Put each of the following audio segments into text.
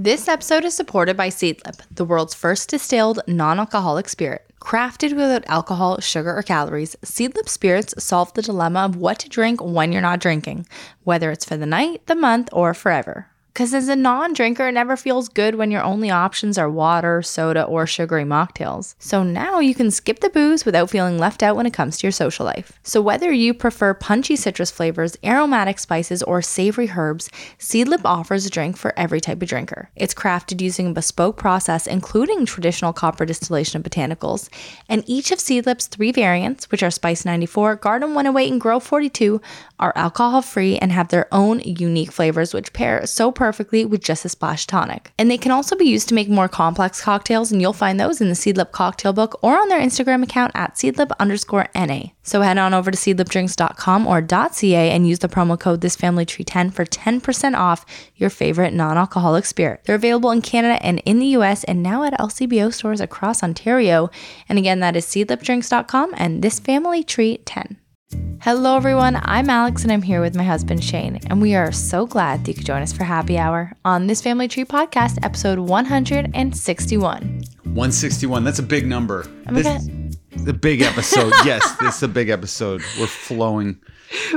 This episode is supported by Seedlip, the world's first distilled non alcoholic spirit. Crafted without alcohol, sugar, or calories, Seedlip spirits solve the dilemma of what to drink when you're not drinking, whether it's for the night, the month, or forever. Because as a non drinker, it never feels good when your only options are water, soda, or sugary mocktails. So now you can skip the booze without feeling left out when it comes to your social life. So whether you prefer punchy citrus flavors, aromatic spices, or savory herbs, Seedlip offers a drink for every type of drinker. It's crafted using a bespoke process, including traditional copper distillation of botanicals. And each of Seedlip's three variants, which are Spice 94, Garden 108, and Grove 42, are alcohol free and have their own unique flavors, which pair so perfectly with just a splash tonic. And they can also be used to make more complex cocktails, and you'll find those in the Seedlip cocktail book or on their Instagram account at seedlip underscore NA. So head on over to seedlipdrinks.com or .ca and use the promo code thisfamilytree10 for 10% off your favorite non-alcoholic spirit. They're available in Canada and in the US and now at LCBO stores across Ontario. And again, that is seedlipdrinks.com and this family tree 10. Hello, everyone. I'm Alex, and I'm here with my husband Shane, and we are so glad that you could join us for happy hour on this Family Tree podcast, episode 161. 161. That's a big number. Oh my this is a big episode. yes, this is a big episode. We're flowing.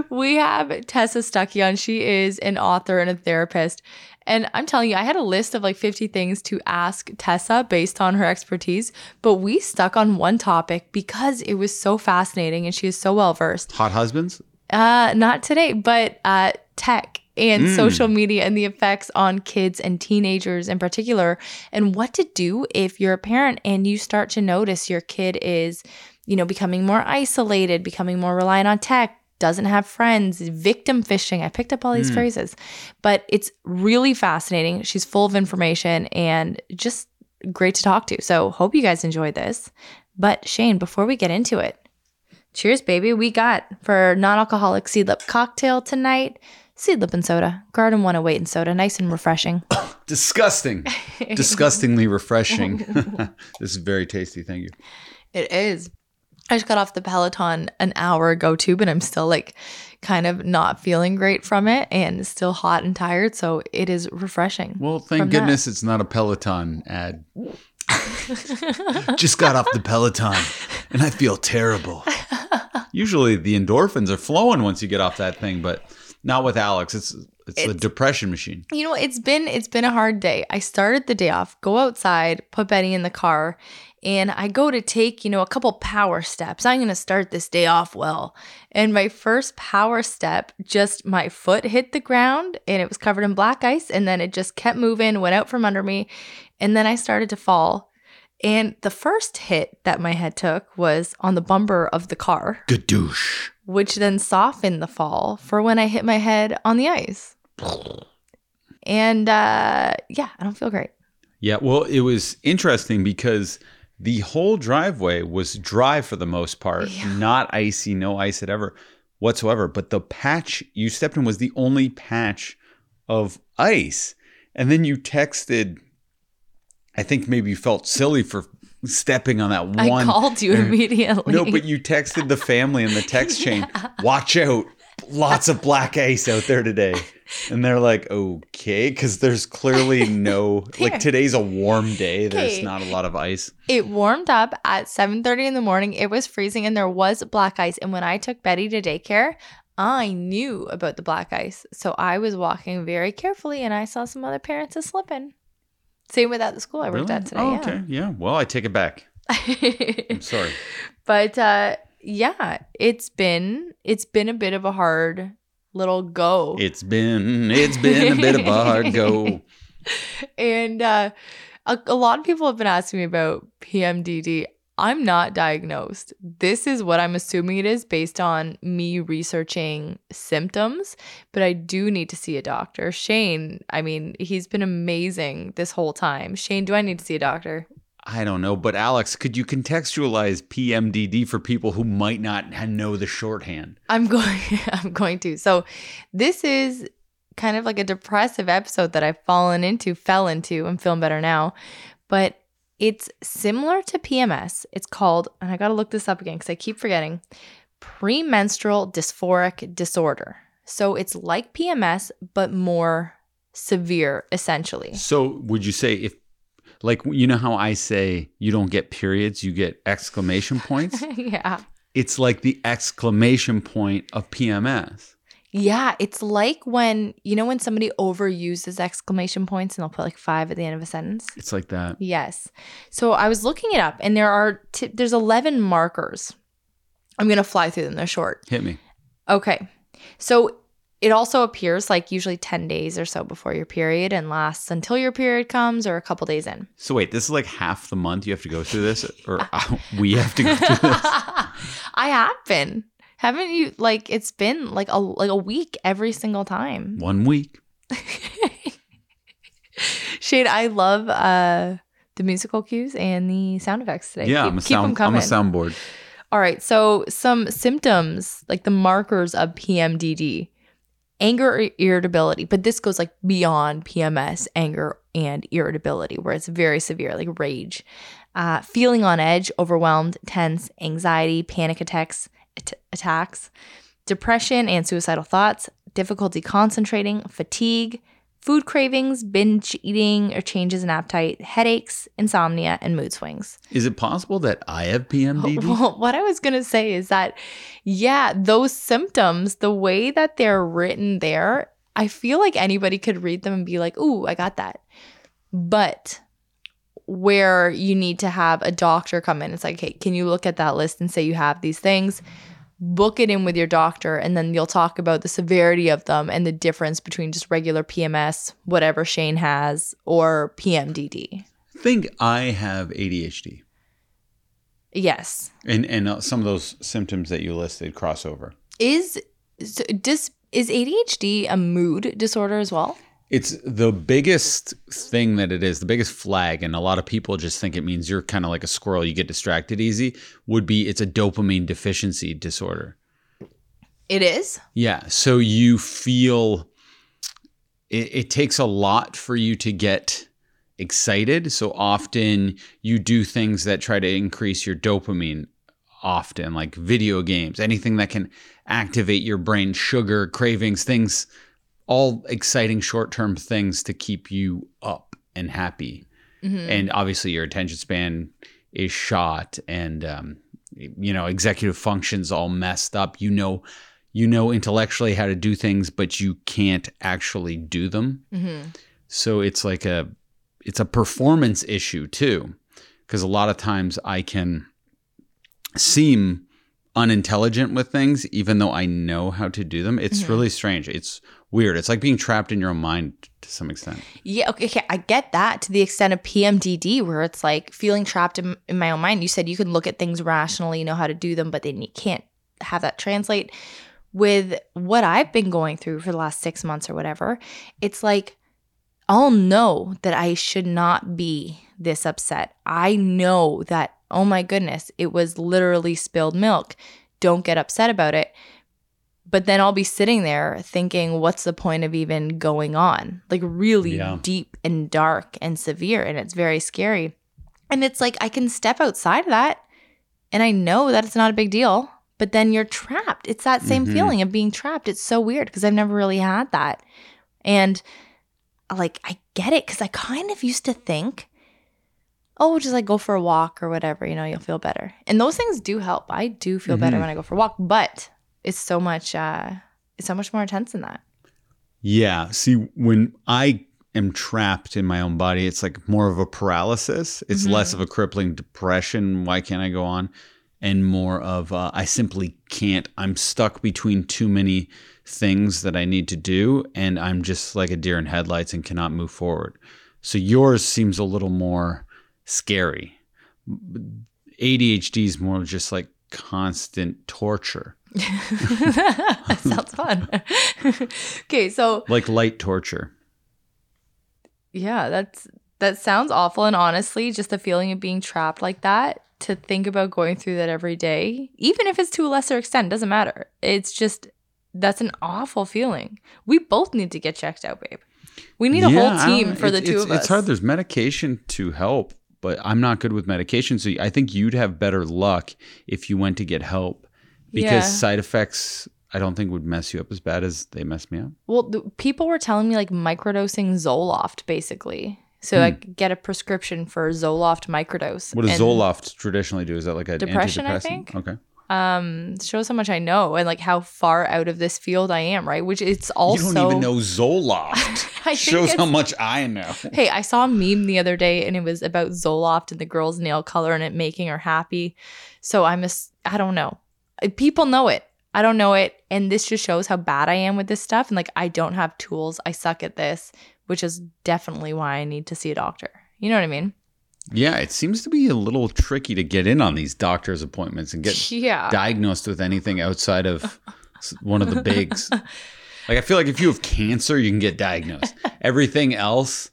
We have Tessa Stuckey on. She is an author and a therapist. And I'm telling you, I had a list of like 50 things to ask Tessa based on her expertise, but we stuck on one topic because it was so fascinating and she is so well versed. Hot husbands? Uh, not today, but uh, tech and social media and the effects on kids and teenagers in particular, and what to do if you're a parent and you start to notice your kid is, you know, becoming more isolated, becoming more reliant on tech, doesn't have friends, victim fishing. I picked up all these hmm. phrases, but it's really fascinating. She's full of information and just great to talk to. So, hope you guys enjoyed this. But, Shane, before we get into it, cheers, baby. We got for non alcoholic seedlip cocktail tonight seedlip and soda, garden 108 and soda, nice and refreshing. Disgusting. Disgustingly refreshing. this is very tasty. Thank you. It is. I just got off the Peloton an hour ago too, but I'm still like kind of not feeling great from it and still hot and tired. So it is refreshing. Well, thank from that. goodness it's not a Peloton ad. Just got off the Peloton and I feel terrible. Usually the endorphins are flowing once you get off that thing, but not with Alex. It's it's, a depression machine. You know, it's been it's been a hard day. I started the day off, go outside, put Betty in the car, and I go to take, you know, a couple power steps. I'm going to start this day off well. And my first power step, just my foot hit the ground and it was covered in black ice and then it just kept moving, went out from under me, and then I started to fall. And the first hit that my head took was on the bumper of the car, Gadoosh. Which then softened the fall for when I hit my head on the ice. And uh, yeah, I don't feel great. Yeah, well, it was interesting because the whole driveway was dry for the most part, not icy, no ice at ever whatsoever. But the patch you stepped in was the only patch of ice. And then you texted, I think maybe you felt silly for stepping on that one. I called you immediately. No, but you texted the family in the text chain, watch out. Lots of black ice out there today. And they're like, okay, because there's clearly no, like today's a warm day. There's Okay. not a lot of ice. it warmed up at 7:30 in the morning. It was freezing and there was black ice. And when I took Betty to daycare, I knew about the black ice. So I was walking very carefully and I saw some other parents a slipping. Same with at the school I worked Really? at today. Oh, yeah. okay. Yeah. Well, I take it back. I'm sorry. but uh yeah, it's been it's been a bit of a hard little go. It's been, it's been a bit of a hard go. and uh, a, a lot of people have been asking me about PMDD. I'm not diagnosed. This is what I'm assuming it is based on me researching symptoms, but I do need to see a doctor. Shane, I mean, he's been amazing this whole time. Shane, do I need to see a doctor? I don't know, but Alex, could you contextualize PMDD for people who might not know the shorthand? I'm going I'm going to. So this is kind of like a depressive episode that I've fallen into, fell into. I'm feeling better now. But it's similar to PMS. It's called, and I got to look this up again because I keep forgetting, premenstrual dysphoric disorder. So it's like PMS, but more severe, essentially. So would you say if like you know how I say you don't get periods, you get exclamation points? yeah. it's like the exclamation point of PMS. Yeah, it's like when you know when somebody overuses exclamation points and they'll put like five at the end of a sentence. It's like that. Yes. So I was looking it up, and there are t- there's eleven markers. I'm gonna fly through them. They're short. Hit me. Okay. So it also appears like usually 10 days or so before your period and lasts until your period comes or a couple days in. So wait, this is like half the month you have to go through this, or uh, we have to go through this. I have been. Haven't you like it's been like a like a week every single time. One week. Shane, I love uh the musical cues and the sound effects today. Yeah, keep, I'm a sound. I'm a soundboard. All right, so some symptoms, like the markers of PMDD anger or irritability, but this goes like beyond PMS, anger and irritability, where it's very severe, like rage, uh, feeling on edge, overwhelmed, tense, anxiety, panic attacks, at- attacks, depression and suicidal thoughts, difficulty concentrating, fatigue, food cravings, binge eating or changes in appetite, headaches, insomnia, and mood swings. Is it possible that I have PMDD? Well, what I was going to say is that, yeah, those symptoms, the way that they're written there, I feel like anybody could read them and be like, ooh, I got that. But where you need to have a doctor come in, it's like, hey, can you look at that list and say you have these things? Book it in with your doctor, and then you'll talk about the severity of them and the difference between just regular PMS, whatever Shane has, or PMDD. think I have ADHD, Yes. and and uh, some of those symptoms that you listed cross over. is so does is ADHD a mood disorder as well? It's the biggest thing that it is, the biggest flag, and a lot of people just think it means you're kind of like a squirrel, you get distracted easy, would be it's a dopamine deficiency disorder. It is. Yeah. So you feel it, it takes a lot for you to get excited. So often you do things that try to increase your dopamine, often like video games, anything that can activate your brain, sugar, cravings, things, all exciting short term things to keep you up and happy. And obviously your attention span is shot and, um, you know, executive functions all messed up. You know, you know intellectually how to do things, but you can't actually do them. Mm-hmm. So it's like a it's a performance issue too, because a lot of times I can seem unintelligent with things, even though I know how to do them. It's really strange. It's weird. It's like being trapped in your own mind to some extent. Yeah, okay, okay, I get that to the extent of PMDD, where it's like feeling trapped in, in my own mind. You said you can look at things rationally, you know how to do them, but then you can't have that translate. With what I've been going through for the last six months or whatever, it's like I'll know that I should not be this upset. I know that, oh my goodness, it was literally spilled milk. Don't get upset about it. But then I'll be sitting there thinking, what's the point of even going on? Like, really Yeah. deep and dark and severe. And it's very scary. And it's like, I can step outside of that and I know that it's not a big deal. But then you're trapped. It's that same Mhm. feeling of being trapped. It's so weird because I've never really had that. And like, I get it because I kind of used to think, oh, just like go for a walk or whatever, you know, you'll feel better. And those things do help. I do feel better Mhm. when I go for a walk, but it's so much, uh, it's so much more intense than that. Yeah. See, when I am trapped in my own body, it's like more of a paralysis. It's Mhm. less of a crippling depression. Why can't I go on? And more of uh, I simply can't. I'm stuck between too many things that I need to do, and I'm just like a deer in headlights and cannot move forward. So yours seems a little more scary. ADHD is more just like constant torture, that sounds fun. okay, so like light torture. yeah, that's that sounds awful and honestly, just the feeling of being trapped like that, to think about going through that every day, even if it's to a lesser extent, doesn't matter. It's just that's an awful feeling. We both need to get checked out, babe. We need a Yeah, whole team for the two of us. It's hard. There's medication to help, but I'm not good with medication. So I think you'd have better luck if you went to get help because Yeah. side effects I don't think would mess you up as bad as they mess me up. Well, the, people were telling me like microdosing Zoloft basically. So I get a prescription for Zoloft microdose. Hmm. What does Zoloft traditionally do? Is that like a Depression, I think. Okay. Um, shows how much I know and like how far out of this field I am, right? Which it's also you don't even know Zoloft. I Shows how much I know. Hey, I saw a meme the other day and it was about Zoloft and the girl's nail color and it making her happy. So I'm a, I don't know. People know it. I don't know it. And this just shows how bad I am with this stuff. And like, I don't have tools. I suck at this, which is definitely why I need to see a doctor. You know what I mean? Yeah, it seems to be a little tricky to get in on these doctor's appointments and get Yeah. diagnosed with anything outside of one of the bigs. Like I feel like if you have cancer, you can get diagnosed. Everything else,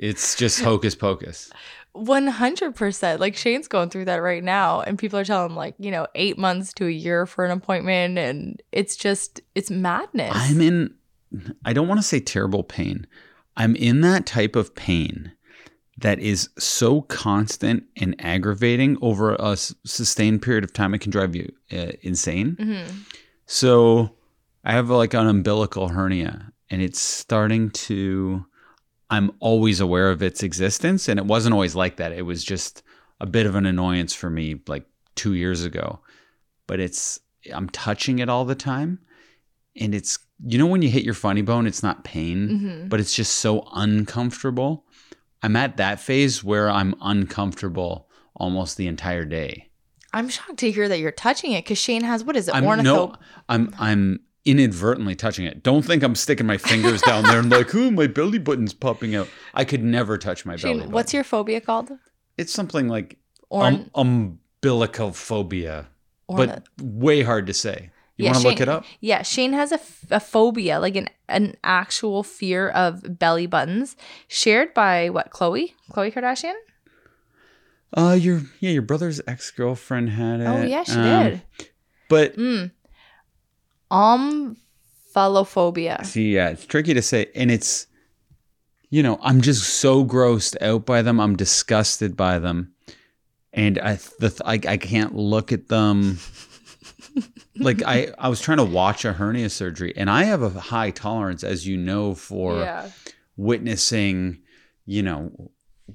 it's just hocus pocus. 100%. Like Shane's going through that right now. And people are telling him, like, you know, eight months to a year for an appointment. And it's just, it's madness. I'm in I don't want to say terrible pain. I'm in that type of pain that is so constant and aggravating over a sustained period of time it can drive you uh, insane. Mhm. So I have like an umbilical hernia and it's starting to I'm always aware of its existence and it wasn't always like that. It was just a bit of an annoyance for me like 2 years ago. But it's I'm touching it all the time and it's you know when you hit your funny bone it's not pain Mhm. but it's just so uncomfortable. I'm at that phase where I'm uncomfortable almost the entire day. I'm shocked to hear that you're touching it because Shane has, what is it, I'm no, I'm I'm inadvertently touching it. Don't think I'm sticking my fingers down there and like, ooh, my belly button's popping out. I could never touch my belly button. what's your phobia called? It's something like Orn- um, umbilicophobia, orni- but way hard to say. You Yeah, want to look it up? Yeah, Shane has a, f- a phobia, like an an actual fear of belly buttons, shared by what? Khloé, Khloé Kardashian. Uh, your yeah, your brother's ex girlfriend had it. Oh yeah, she Um, did. But Mm. Omphalophobia. See, yeah, it's tricky to say, and it's, you know, I'm just so grossed out by them. I'm disgusted by them, and I, the, I, I can't look at them. like I, I was trying to watch a hernia surgery, and I have a high tolerance, as you know, for Yeah. witnessing, you know,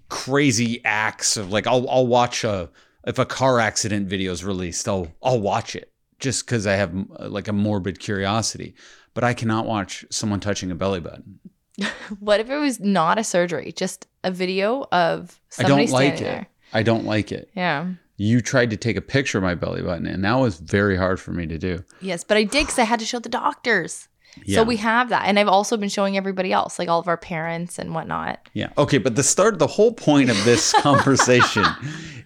crazy acts of like I'll, I'll watch a if a car accident video is released, I'll, I'll watch it just because I have uh, like a morbid curiosity. But I cannot watch someone touching a belly button. What if it was not a surgery, just a video of I somebody don't like it. there? I don't like it. Yeah. You tried to take a picture of my belly button, and that was very hard for me to do. Yes, but I did because I had to show the doctors. Yeah. So we have that, and I've also been showing everybody else, like all of our parents and whatnot. Yeah. Okay. But the start, the whole point of this conversation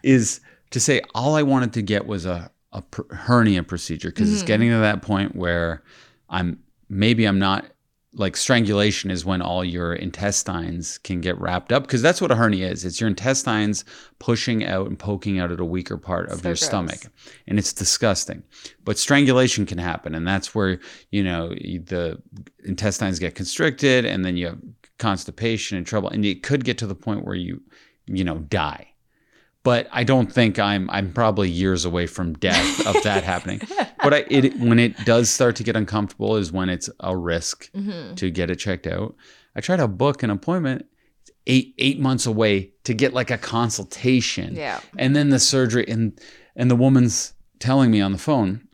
is to say all I wanted to get was a, a pr- hernia procedure because it's Mhm. getting to that point where I'm maybe I'm not like strangulation is when all your intestines can get wrapped up because that's what a hernia is. It's your intestines pushing out and poking out at a weaker part of So your gross. stomach. And it's disgusting. But strangulation can happen and that's where, you know, the intestines get constricted and then you have constipation and trouble and it could get to the point where you you know die but i don't think i'm i'm probably years away from death of that happening. But I, it when it does start to get uncomfortable is when it's a risk hmm to get it checked out. I try to book an appointment eight eight months away to get like a consultation. Yeah. and then the surgery and and the woman's telling me on the phone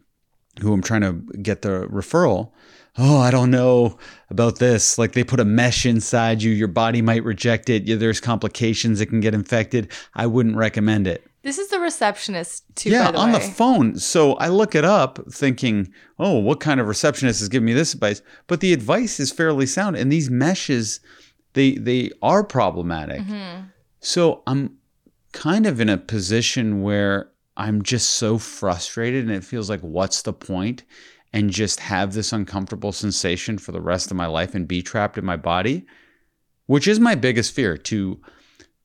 who i'm trying to get the referral oh i don't know about this. Like they put a mesh inside you. Your body might reject it. Yeah, there's complications it can get infected. I wouldn't recommend it. This is the receptionist too. yeah by the on way. the phone. So i look it up thinking oh what kind of receptionist is giving me this advice? But the advice is fairly sound and these meshes they they are problematic. Mhm. so I'm kind of in a position where I'm just so frustrated and it feels like what's the point and just have this uncomfortable sensation for the rest of my life and be trapped in my body, which is my biggest fear to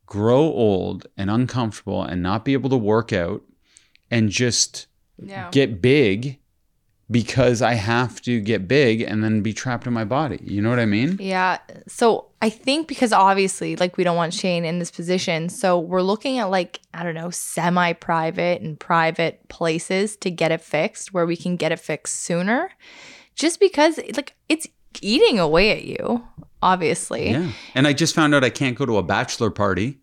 grow old and uncomfortable and not be able to work out and just Yeah. get big because I have to get big and then be trapped in my body. You know what I mean? Yeah. So I think because obviously, like, we don't want Shane in this position. So we're looking at, like, I don't know, semi private and private places to get it fixed where we can get it fixed sooner. Just because, like, it's eating away at you, obviously. Yeah. And I just found out I can't go to a bachelor party.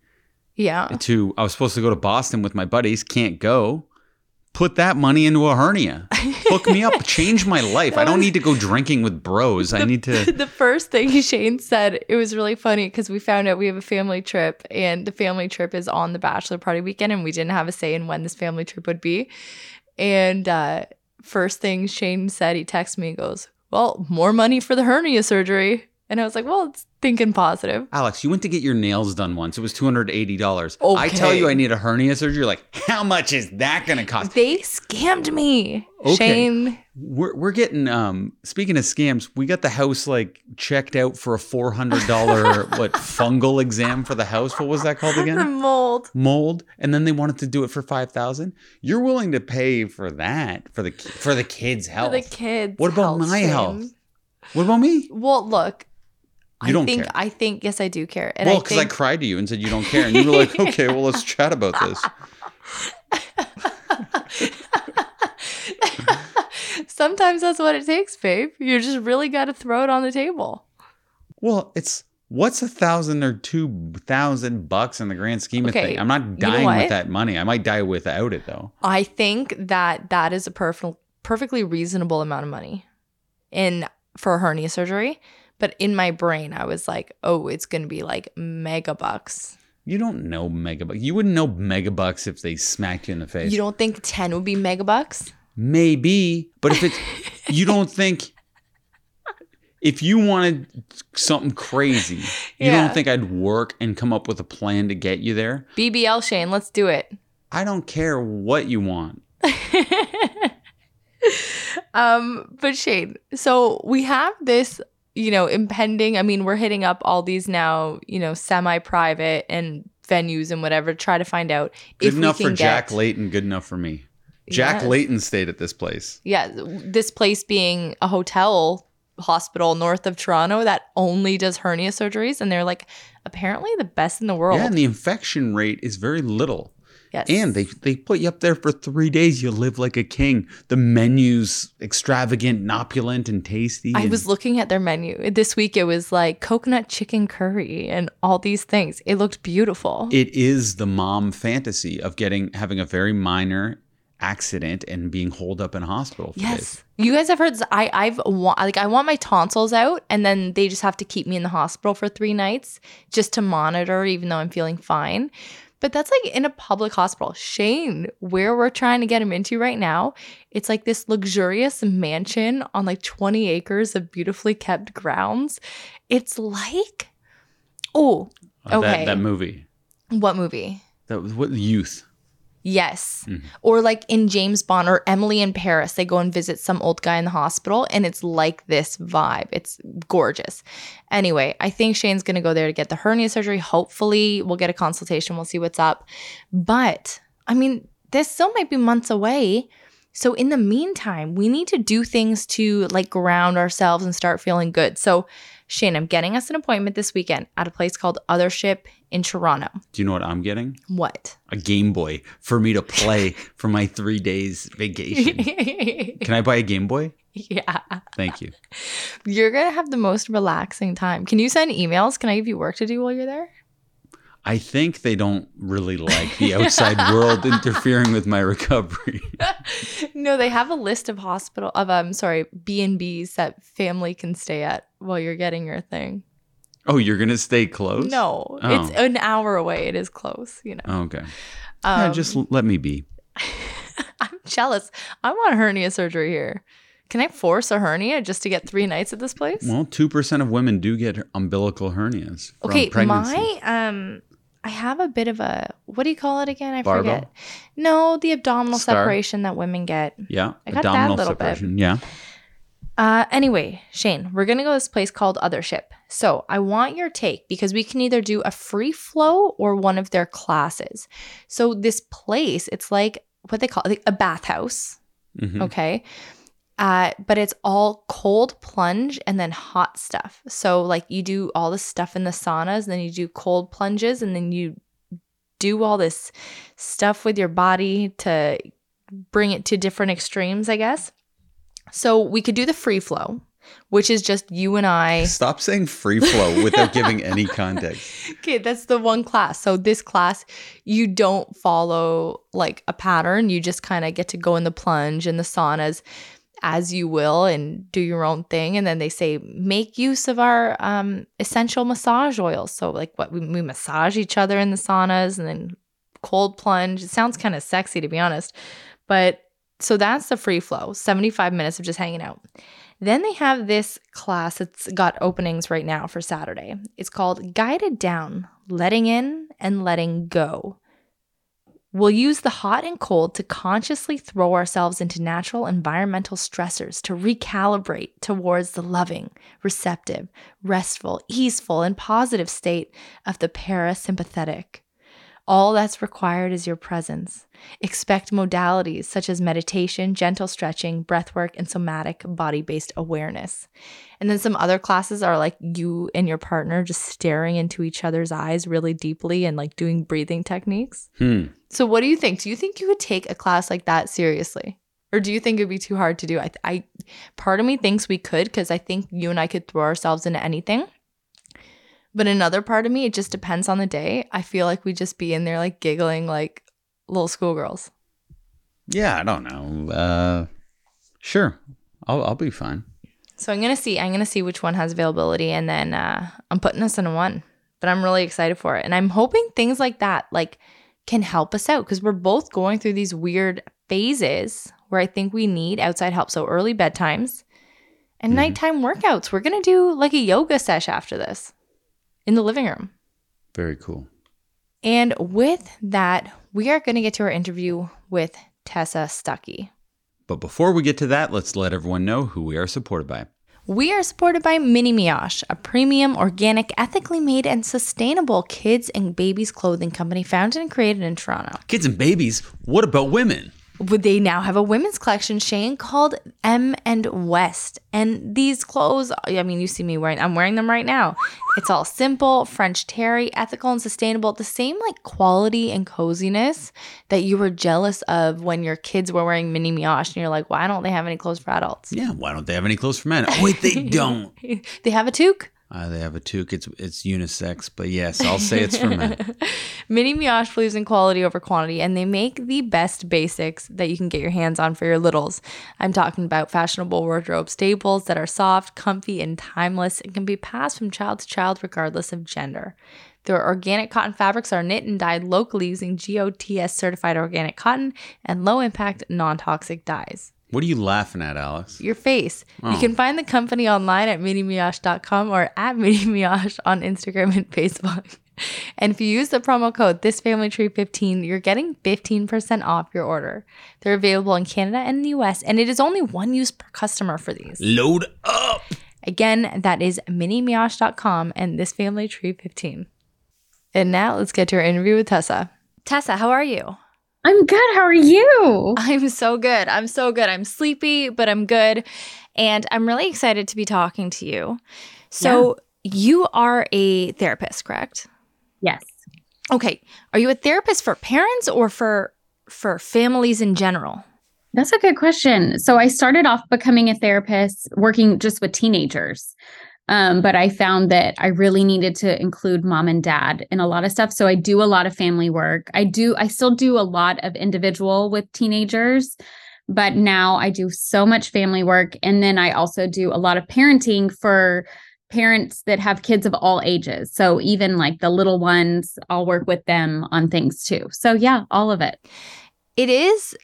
Yeah. To I was supposed to go to Boston with my buddies, can't go. Put that money into a hernia. Hook me up. Change my life. I don't need to go drinking with bros. I need to. the first thing Shane said, it was really funny because we found out we have a family trip and the family trip is on the bachelor party weekend and we didn't have a say in when this family trip would be. And uh, first thing Shane said, he texted me and goes, Well, more money for the hernia surgery. And I was like, Well, it's thinking positive. Alex, you went to get your nails done once. It was two hundred eighty dollars. I tell you, I need a hernia surgery. You're like, how much is that going to cost? They scammed me. Okay. Shane. We're we're getting um. Speaking of scams, we got the house like checked out for a four hundred dollar what fungal exam for the house. What was that called The again? mold. Mold, and then they wanted to do it for five thousand. You're willing to pay for that for the for the kids' health. For the kids. What about my health? What about me? Well, look. You I don't think care. I think yes I do care. And well, because I think cried to you and said you don't care, and you were like, okay, well, let's chat about this. Sometimes that's what it takes, babe. You just really got to throw it on the table. Well, it's what's a thousand or two thousand bucks in the grand scheme of Okay, things. I'm not you know dying with that money. I might die without it though. I think that that is a perf- perfectly reasonable amount of money in for hernia surgery. But in my brain, I was like, oh, it's going to be like mega bucks. You don't know megabucks. You wouldn't know megabucks if they smacked you in the face. You don't think 10 would be mega bucks? Maybe, but if it's you don't think if you wanted something crazy, you Yeah. don't think I'd work and come up with a plan to get you there? BBL Shane, let's do it. I don't care what you want. um, but Shane, so we have this, you know, impending. I mean, we're hitting up all these now, you know, semi-private and venues and whatever. Try to find out Good if enough we for can Jack get, Layton, good enough for me. Jack Yes. Layton stayed at this place. Yeah, this place being a hotel hospital north of Toronto that only does hernia surgeries, and they're like apparently the best in the world. Yeah, and the infection rate is very little. Yes, And they they put you up there for three days. You live like a king. The menu's extravagant, and opulent, and tasty. I and- was looking at their menu this week. It was like coconut chicken curry and all these things. It looked beautiful. It is the mom fantasy of getting having a very minor accident and being holed up in a hospital. For yes, days. you guys have heard. This. I I've wa- like I want my tonsils out, and then they just have to keep me in the hospital for three nights just to monitor, even though I'm feeling fine. But that's like in a public hospital. Shane, where we're trying to get him into right now, it's like this luxurious mansion on like 20 acres of beautifully kept grounds. It's like, oh, Uh, Okay. That, that movie. what movie? That was what youth. Yes. Mhm. Or like in James Bond or Emily in Paris, they go and visit some old guy in the hospital and it's like this vibe. It's gorgeous. Anyway, I think Shane's going to go there to get the hernia surgery. Hopefully, we'll get a consultation. We'll see what's up. But I mean, this still might be months away. So in the meantime, we need to do things to like ground ourselves and start feeling good. So Shane, I'm getting us an appointment this weekend at a place called Othership in Toronto. Do you know what I'm getting? What? A Game Boy for me to play for my three days vacation. Can I buy a Game Boy? yeah. Thank you. You're going to have the most relaxing time. Can you send emails? Can I give you work to do while you're there? I think they don't really like the outside world interfering with my recovery. no, they have a list of hospital of um sorry, B&Bs that family can stay at while you're getting your thing. Oh, you're gonna stay close? No, Oh. it's an hour away. It is close, you know. Oh, okay. yeah, Um, just let me be. I'm jealous. I want hernia surgery here. Can I force a hernia just to get 3 nights at this place? Well, two percent of women do get umbilical hernias from Okay, pregnancy. my um I have a bit of a what do you call it again? I Barbell? forget. No, the abdominal Scar? separation that women get. yeah, I got that abdominal little bit. separation. Yeah. Uh anyway, Shane, we're going to go to this place called Othership. So, I want your take because we can either do a free flow or one of their classes. So, this place, it's like what they call like a bathhouse, Mhm. okay? Uh, but it's all cold plunge and then hot stuff. So, like, you do all the stuff in the saunas, then you do cold plunges, and then you do all this stuff with your body to bring it to different extremes, I guess. So, we could do the free flow, which is just you and I. Stop saying free flow without giving any context. Okay, that's the one class. So this class, you don't follow like a pattern. You just kind of get to go in the plunge and the saunas as you will and do your own thing. And then they say make use of our um, essential massage oils. So like what we, we massage each other in the saunas and then cold plunge. It sounds kind of sexy to be honest, but so that's the free flow. Seventy five minutes of just hanging out. Then they have this class that's got openings right now for Saturday. It's called Guided Down Letting In and Letting Go. We'll use the hot and cold to consciously throw ourselves into natural environmental stressors to recalibrate towards the loving, receptive, restful, easeful, and positive state of the parasympathetic. All that's required is your presence. Expect modalities such as meditation, gentle stretching, breathwork, and somatic body based awareness. And then some other classes are like you and your partner just staring into each other's eyes really deeply and like doing breathing techniques. Hmm. So, what do you think? Do you think you would take a class like that seriously? Or do you think it'd be too hard to do? I, I part of me thinks we could because I think you and I could throw ourselves into anything. But another part of me, it just depends on the day. I feel like we just be in there like giggling like little schoolgirls. Yeah, I don't know. Uh, sure, I'll I'll be fine. So I'm gonna see. I'm gonna see which one has availability, and then uh, I'm putting us in a one. But I'm really excited for it, and I'm hoping things like that like can help us out because we're both going through these weird phases where I think we need outside help. So early bedtimes and Mhm. nighttime workouts. We're gonna do like a yoga sesh after this in the living room. Very cool. And with that, we are going to get to our interview with Tessa Stuckey. But before we get to that, let's let everyone know who we are supported by. We are supported by Mini Mioche, a premium, organic, ethically made, and sustainable kids and babies clothing company founded and created in Toronto. Kids and babies. What about women? Would they now have a women's collection, Shane, called M and West? And these clothes, I mean, you see me wearing, I'm wearing them right now. It's all simple, French terry, ethical and sustainable. The same like quality and coziness that you were jealous of when your kids were wearing mini mioche and you're like, why don't they have any clothes for adults? Yeah, why don't they have any clothes for men? Oh wait, they don't. they have a toque. Uh, they have a toque. It's it's unisex, but yes, I'll say it's for men. Mini Mioche believes in quality over quantity, and they make the best basics that you can get your hands on for your littles. I'm talking about fashionable wardrobe staples that are soft, comfy, and timeless and can be passed from child to child regardless of gender. Their organic cotton fabrics are knit and dyed locally using GOTS certified organic cotton and low impact, non toxic dyes What are you laughing at, Alex? your face. You Oh. can find the company online at minimioche.com or at minimioche on Instagram and Facebook. And if you use the promo code thisfamilytree15, you're getting 15% off your order. They're available in Canada and the US, and it is only one use per customer for these. Load up. Again, that is minimioche.com and thisfamilytree15. And now let's get to our interview with Tessa. Tessa, how are you? I'm good. How are you? I'm so good. I'm so good. I'm sleepy, but I'm good. And I'm really excited to be talking to you. So, you are a therapist, correct? Yes. Okay. Are you a therapist for parents or for for families in general? That's a good question. So I started off becoming a therapist working just with teenagers. Um, but I found that I really needed to include mom and dad in a lot of stuff. So I do a lot of family work. I do, I still do a lot of individual with teenagers, but now I do so much family work. And then I also do a lot of parenting for parents that have kids of all ages. So even like the little ones, I'll work with them on things too. So yeah, all of it. It is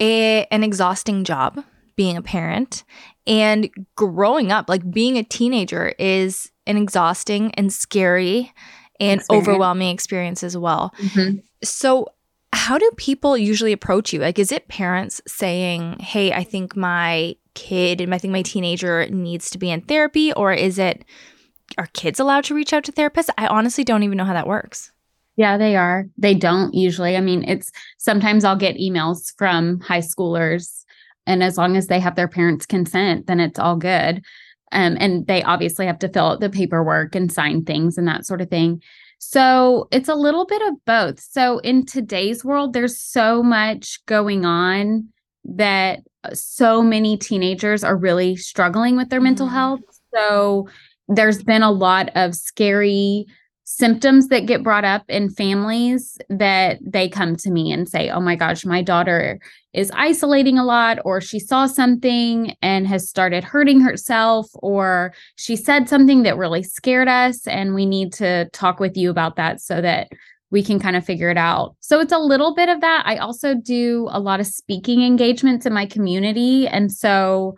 a, an exhausting job being a parent and growing up, like being a teenager is an exhausting and scary and Experience. overwhelming experience as well. Mhm. So, how do people usually approach you? Like, is it parents saying, Hey, I think my kid and I think my teenager needs to be in therapy? Or is it, are kids allowed to reach out to therapists? I honestly don't even know how that works. Yeah, they are. They don't usually. I mean, it's sometimes I'll get emails from high schoolers And as long as they have their parents' consent, then it's all good. Um, and they obviously have to fill out the paperwork and sign things and that sort of thing. So it's a little bit of both. So in today's world, there's so much going on that uh, so many teenagers are really struggling with their mm-hmm. mental health. So there's been a lot of scary symptoms that get brought up in families that they come to me and say, Oh my gosh, my daughter is isolating a lot, or she saw something and has started hurting herself, or she said something that really scared us. And we need to talk with you about that so that we can kind of figure it out. So it's a little bit of that. I also do a lot of speaking engagements in my community. And so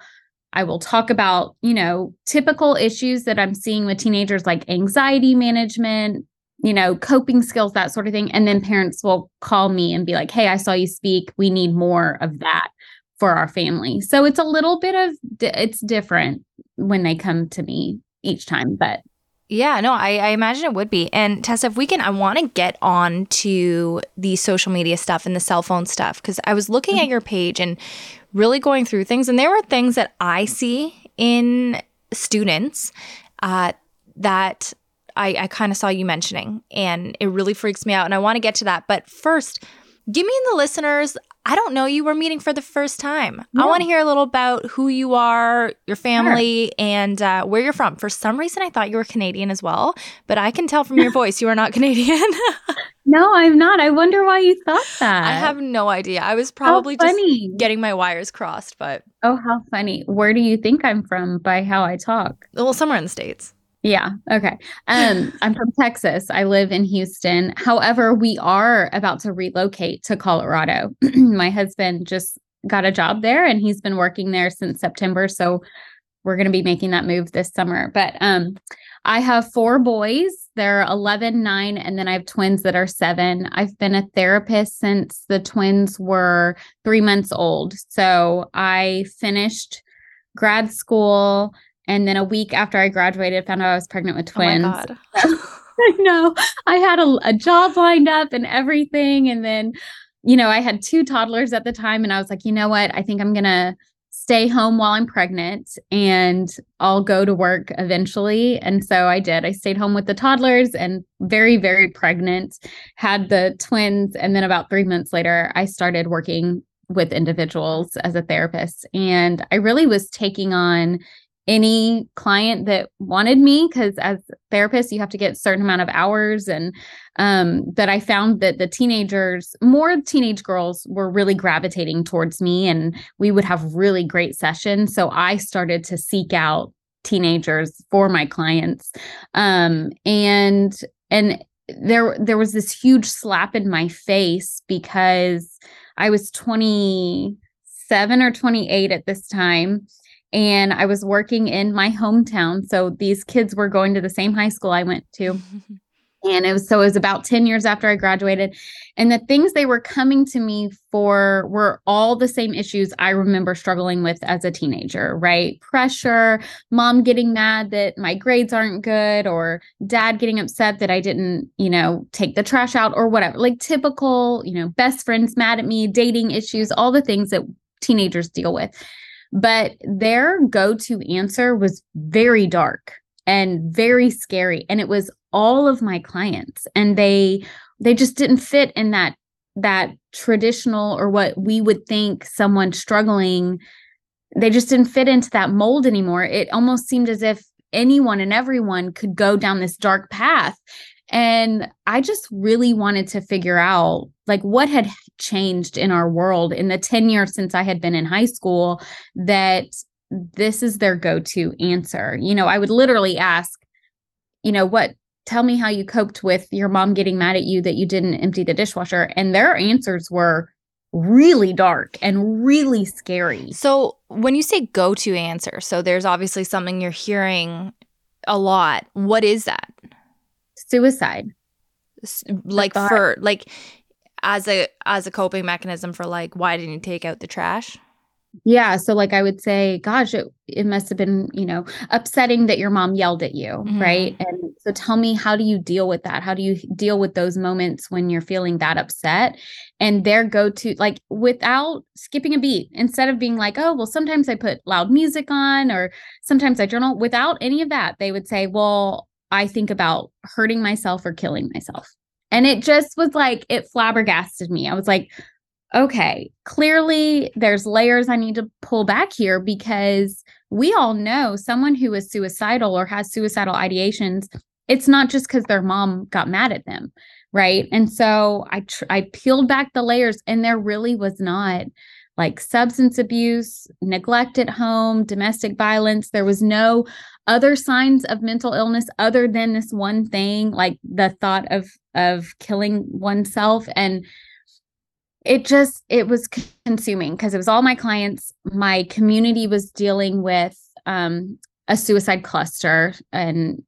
I will talk about, you know, typical issues that I'm seeing with teenagers like anxiety management, you know, coping skills, that sort of thing. And then parents will call me and be like, hey, I saw you speak. We need more of that for our family. So it's a little bit of, it's different when they come to me each time, but yeah, no, I, I imagine it would be. And Tessa, if we can, I want to get on to the social media stuff and the cell phone stuff because I was looking mm-hmm. at your page and really going through things, and there were things that I see in students uh, that I, I kind of saw you mentioning, and it really freaks me out. And I want to get to that. But first, give me and the listeners I don't know you. We're meeting for the first time. I want to hear a little about who you are, your family, sure. and uh, where you're from. For some reason, I thought you were Canadian as well, but I can tell from your voice you are not Canadian. no, I'm not. I wonder why you thought that. I have no idea. I was probably just getting my wires crossed, but. Oh, how funny. Where do you think I'm from by how I talk? Well, somewhere in the States. Yeah. Okay. Um, I'm from Texas. I live in Houston. However, we are about to relocate to Colorado. My husband just got a job there and he's been working there since September. So we're going to be making that move this summer. But um, I have four boys. They're 11, 9, and then I have twins that are seven. I've been a therapist since the twins were three months old. So I finished grad school and then a week after I graduated, found out I was pregnant with twins. Oh my God. I know. I had a, a job lined up and everything. And then, you know, I had two toddlers at the time. And I was like, you know what? I think I'm going to stay home while I'm pregnant and I'll go to work eventually. And so I did. I stayed home with the toddlers and very, very pregnant, had the twins. And then about three months later, I started working with individuals as a therapist. And I really was taking on any client that wanted me because as therapists you have to get a certain amount of hours. And um that i found that the teenagers more teenage girls were really gravitating towards me and we would have really great sessions. So i started to seek out teenagers for my clients. Um and and there there was this huge slap in my face because i was 27 or 28 at this time and I was working in my hometown. So these kids were going to the same high school I went to. and it was so it was about 10 years after I graduated. And the things they were coming to me for were all the same issues I remember struggling with as a teenager, right? Pressure, mom getting mad that my grades aren't good, or dad getting upset that I didn't, you know, take the trash out or whatever. Like typical, you know, best friends mad at me, dating issues, all the things that teenagers deal with. But their go to answer was very dark and very scary. And it was all of my clients. And they, they just didn't fit in that that traditional or what we would think someone struggling they just didn't fit into that mold anymore it almost seemed as if anyone and everyone could go down this dark path and I just really wanted to figure out like what had changed in our world in the 10 years since I had been in high school that this is their go-to answer. You know, I would literally ask, you know, what tell me how you coped with your mom getting mad at you that you didn't empty the dishwasher and their answers were really dark and really scary. So, when you say go to answer, so there's obviously something you're hearing a lot. What is that? suicide like for like as a as a coping mechanism for like why didn't you take out the trash yeah so like i would say gosh it, it must have been you know upsetting that your mom yelled at you mm-hmm. right and So tell me, how do you deal with that? How do you deal with those moments when you're feeling that upset? And their go to, like, without skipping a beat, instead of being like, oh, well, sometimes I put loud music on or sometimes I journal, without any of that, they would say, well, I think about hurting myself or killing myself. And it just was like, it flabbergasted me. I was like, okay, clearly there's layers I need to pull back here because we all know someone who is suicidal or has suicidal ideations it's not just because their mom got mad at them right and so i tr- i peeled back the layers and there really was not like substance abuse neglect at home domestic violence there was no other signs of mental illness other than this one thing like the thought of of killing oneself. And it just it was consuming because it was all my clients. My community was dealing with um a suicide cluster and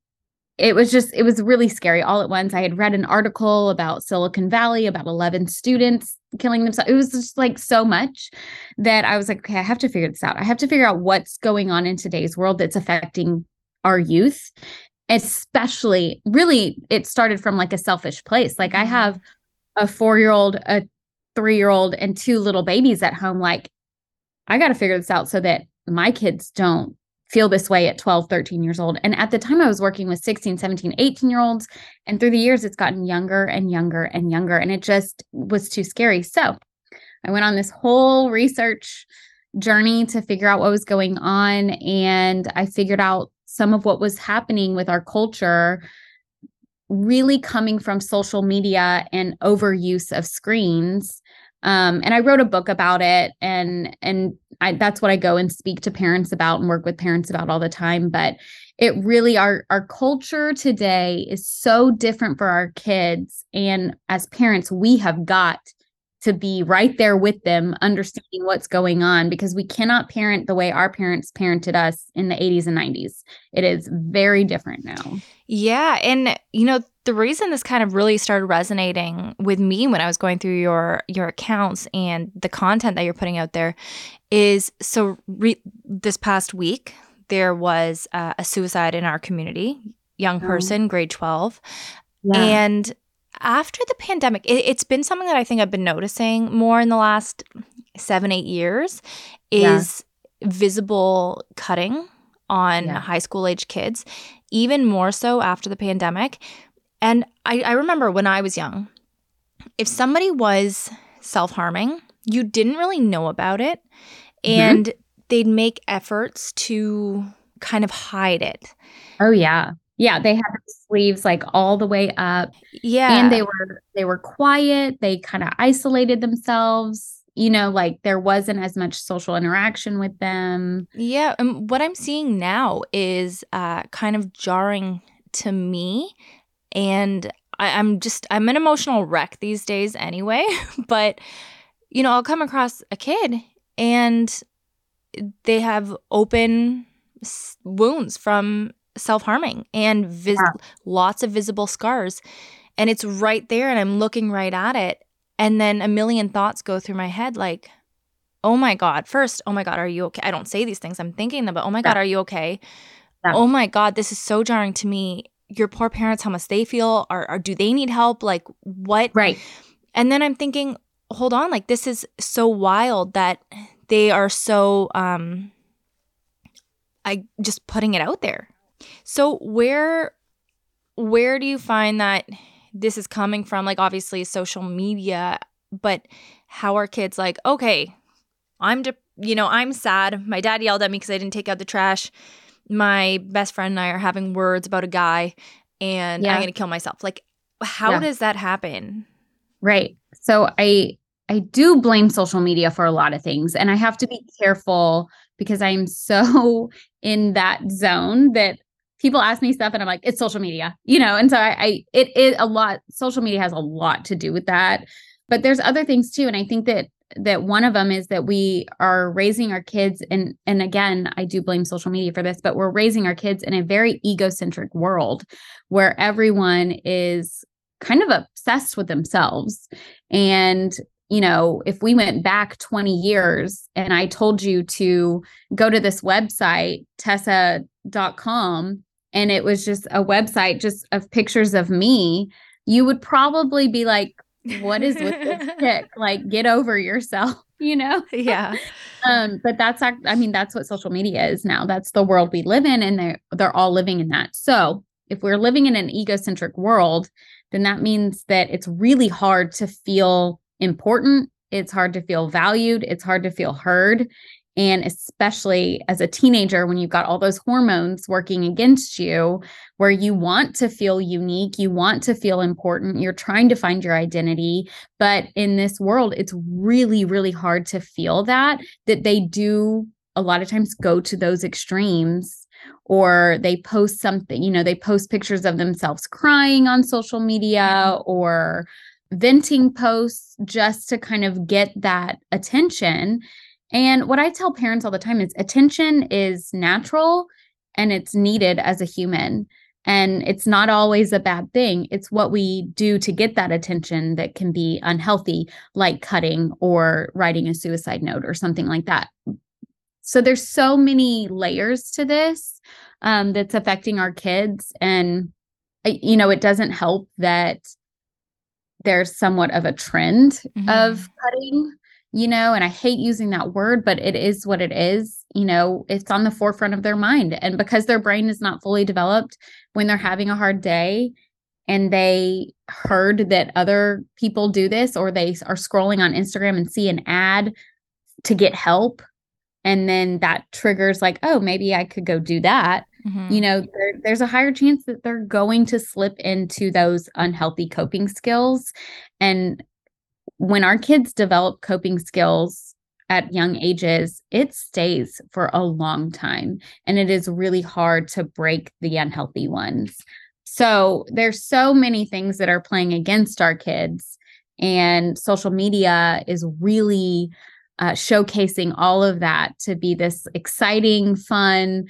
it was just it was really scary all at once. I had read an article about silicon valley about 11 students killing themselves it was just like so much that i was like okay i have to figure this out i have to figure out what's going on in today's world that's affecting our youth especially really it started from like a selfish place like i mm-hmm. have a 4 year old a 3 year old and two little babies at home like i got to figure this out so that my kids don't feel this way at 12, 13 years old. And at the time, I was working with 16, 17, 18 year olds. And through the years, it's gotten younger and younger and younger. And it just was too scary. So I went on this whole research journey to figure out what was going on. And I figured out some of what was happening with our culture really coming from social media and overuse of screens um, and I wrote a book about it, and and I, that's what I go and speak to parents about and work with parents about all the time. But it really our our culture today is so different for our kids, and as parents, we have got to be right there with them, understanding what's going on because we cannot parent the way our parents parented us in the 80s and 90s. It is very different now. Yeah. And, you know, the reason this kind of really started resonating with me when I was going through your your accounts and the content that you're putting out there is so re- this past week there was uh, a suicide in our community, young oh. person, oh. grade 12. Yeah. And after the pandemic, it, has been something that I think I've been noticing more in the last seven, eight years is yeah. visible cutting on yeah. high school age kids, even more so after the pandemic. And I, I remember when I was young, if somebody was self harming, you didn't really know about it. Mm-hmm. And mm-hmm. they'd make efforts to kind of hide it. Oh, yeah. Yeah, they had sleeves like all the way up. Yeah. And they were they were quiet. They kind of isolated themselves. You know, like there wasn't as much social interaction with them. Yeah, and what I'm seeing now is uh kind of jarring to me and I, I'm just I'm an emotional wreck these days anyway. but you know, I'll come across a kid and they have open wounds from self-harming and vis- yeah. lots of visible scars. And it's right there and i'm looking right at it. And then a million thoughts go through my head like oh my god first oh my god are you okay? I don't say these things i'm thinking them but oh my yeah. god are you okay? Yeah. oh my god this is so jarring to me. Your poor parents how much they feel? Or, or do they need help? Like what? Right. And then i'm thinking hold on like this is so wild that they are so um i just putting it out there so where where do you find that this is coming from like obviously social media but how are kids like okay i'm de- you know i'm sad my dad yelled at me because i didn't take out the trash my best friend and I are having words about a guy and yeah. I'm going to kill myself. Like how yeah. does that happen? Right. So I I do blame social media for a lot of things and I have to be careful because I'm so in that zone that people ask me stuff and I'm like it's social media. You know, and so I, I it is a lot social media has a lot to do with that. But there's other things too and I think that that one of them is that we are raising our kids and and again I do blame social media for this but we're raising our kids in a very egocentric world where everyone is kind of obsessed with themselves and you know if we went back 20 years and I told you to go to this website tessa.com and it was just a website just of pictures of me, you would probably be like, what is with this chick? Like, get over yourself, you know? Yeah. um, but that's I mean, that's what social media is now. That's the world we live in, and they're they're all living in that. So if we're living in an egocentric world, then that means that it's really hard to feel important. It's hard to feel valued. It's hard to feel heard. And especially as a teenager, when you've got all those hormones working against you, where you want to feel unique, you want to feel important, you're trying to find your identity. But in this world, it's really, really hard to feel that, that they do a lot of times go to those extremes or they post something, you know, they post pictures of themselves crying on social media mm-hmm. or venting posts just to kind of get that attention. And what I tell parents all the time is attention is natural and it's needed as a human. And it's not always a bad thing. It's what we do to get that attention that can be unhealthy, like cutting or writing a suicide note or something like that. So there's so many layers to this um, that's affecting our kids. And, you know, it doesn't help that there's somewhat of a trend mm-hmm. of cutting you know, and I hate using that word, but it is what it is. You know, it's on the forefront of their mind. And because their brain is not fully developed when they're having a hard day and they heard that other people do this or they are scrolling on Instagram and see an ad to get help. And then that triggers, like, oh, maybe I could go do that. Mm-hmm. You know, there, there's a higher chance that they're going to slip into those unhealthy coping skills. And when our kids develop coping skills at young ages, it stays for a long time. And it is really hard to break the unhealthy ones. So there's so many things that are playing against our kids. And social media is really uh, showcasing all of that to be this exciting, fun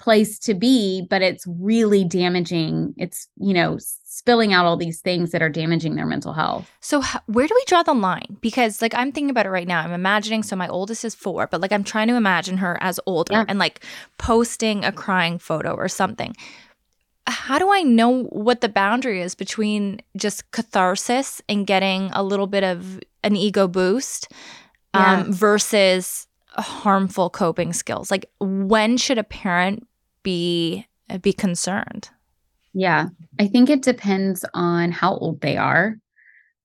place to be, but it's really damaging. It's, you know, spilling out all these things that are damaging their mental health. So where do we draw the line? Because like I'm thinking about it right now. I'm imagining so my oldest is 4, but like I'm trying to imagine her as older yeah. and like posting a crying photo or something. How do I know what the boundary is between just catharsis and getting a little bit of an ego boost um, versus harmful coping skills? Like when should a parent be be concerned? Yeah, I think it depends on how old they are.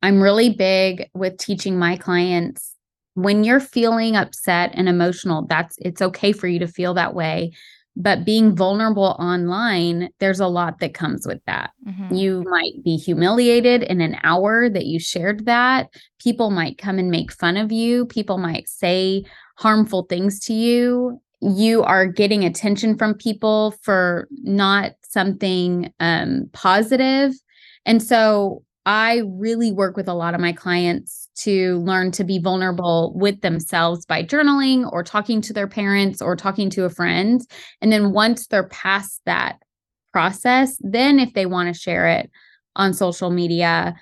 I'm really big with teaching my clients when you're feeling upset and emotional, that's it's okay for you to feel that way. But being vulnerable online, there's a lot that comes with that. Mm-hmm. You might be humiliated in an hour that you shared that. People might come and make fun of you. People might say harmful things to you you are getting attention from people for not something um, positive. And so I really work with a lot of my clients to learn to be vulnerable with themselves by journaling or talking to their parents or talking to a friend. And then once they're past that process, then if they want to share it on social media,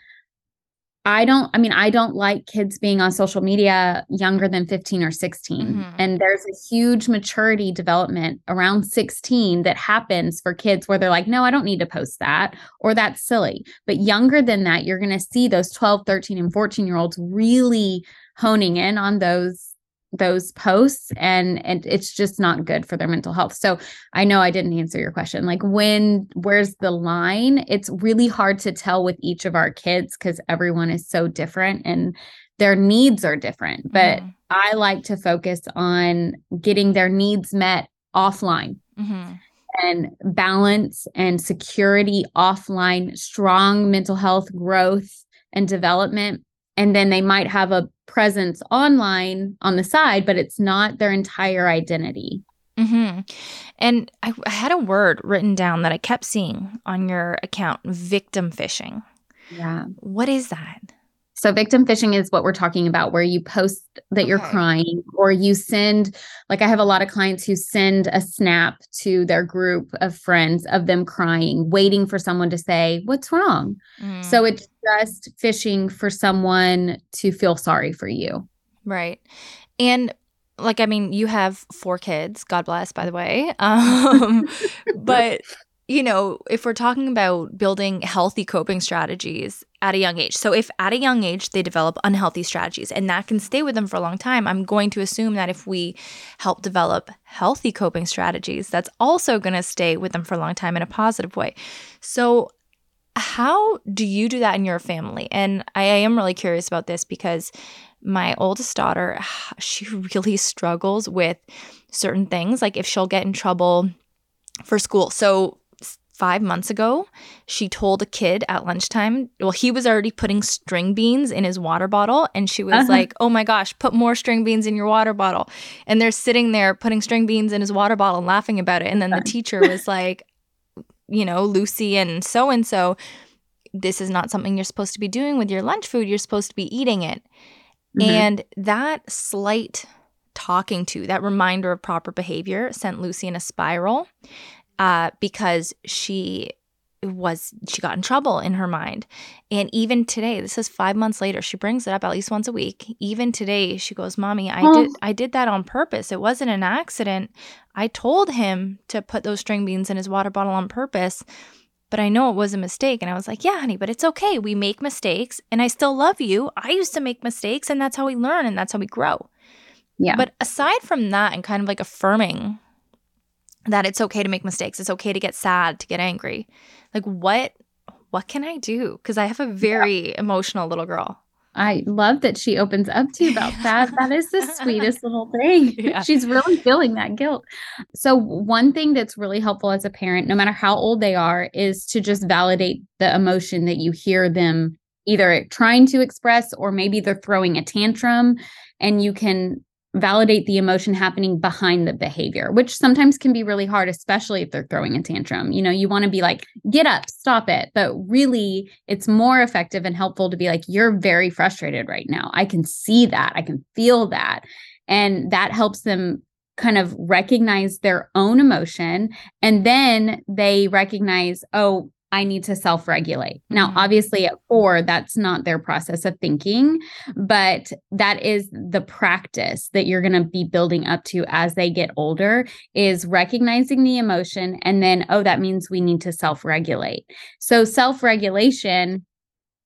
I don't, I mean, I don't like kids being on social media younger than 15 or 16. Mm-hmm. And there's a huge maturity development around 16 that happens for kids where they're like, no, I don't need to post that, or that's silly. But younger than that, you're going to see those 12, 13, and 14 year olds really honing in on those those posts and and it's just not good for their mental health. So I know I didn't answer your question. Like when where's the line? It's really hard to tell with each of our kids cuz everyone is so different and their needs are different. But mm-hmm. I like to focus on getting their needs met offline. Mm-hmm. And balance and security offline, strong mental health growth and development and then they might have a presence online on the side but it's not their entire identity. Mm-hmm. and I, I had a word written down that i kept seeing on your account victim fishing yeah. What is that so victim fishing is what we're talking about, where you post that okay. you're crying, or you send, like I have a lot of clients who send a snap to their group of friends of them crying, waiting for someone to say, What's wrong? Mm. So it's just fishing for someone to feel sorry for you. Right. And like, I mean, you have four kids, God bless, by the way. Um, but you know, if we're talking about building healthy coping strategies at a young age, so if at a young age they develop unhealthy strategies and that can stay with them for a long time, I'm going to assume that if we help develop healthy coping strategies, that's also going to stay with them for a long time in a positive way. So, how do you do that in your family? And I am really curious about this because my oldest daughter, she really struggles with certain things. Like if she'll get in trouble for school. So five months ago, she told a kid at lunchtime, well, he was already putting string beans in his water bottle. And she was uh-huh. like, oh my gosh, put more string beans in your water bottle. And they're sitting there putting string beans in his water bottle and laughing about it. And then the teacher was like, you know, Lucy and so and so, this is not something you're supposed to be doing with your lunch food. You're supposed to be eating it. Mm-hmm. And that slight talking to, that reminder of proper behavior, sent Lucy in a spiral uh, because she was she got in trouble in her mind and even today this is 5 months later she brings it up at least once a week even today she goes mommy i oh. did i did that on purpose it wasn't an accident i told him to put those string beans in his water bottle on purpose but I know it was a mistake. And I was like, yeah, honey, but it's okay. We make mistakes and I still love you. I used to make mistakes and that's how we learn and that's how we grow. Yeah. But aside from that and kind of like affirming that it's okay to make mistakes, it's okay to get sad, to get angry. Like what what can I do? Cuz I have a very yeah. emotional little girl. I love that she opens up to you about that. that is the sweetest little thing. Yeah. She's really feeling that guilt. So, one thing that's really helpful as a parent, no matter how old they are, is to just validate the emotion that you hear them either trying to express or maybe they're throwing a tantrum and you can validate the emotion happening behind the behavior, which sometimes can be really hard, especially if they're throwing a tantrum. You know, you want to be like, get up, stop it. But really, it's more effective and helpful to be like, you're very frustrated right now. I can see that. I can feel that. And that helps them kind of recognize their own emotion. And then they recognize, oh, I need to self regulate. Now, mm-hmm. obviously, at four, that's not their process of thinking, but that is the practice that you're going to be building up to as they get older is recognizing the emotion. And then, oh, that means we need to self regulate. So, self regulation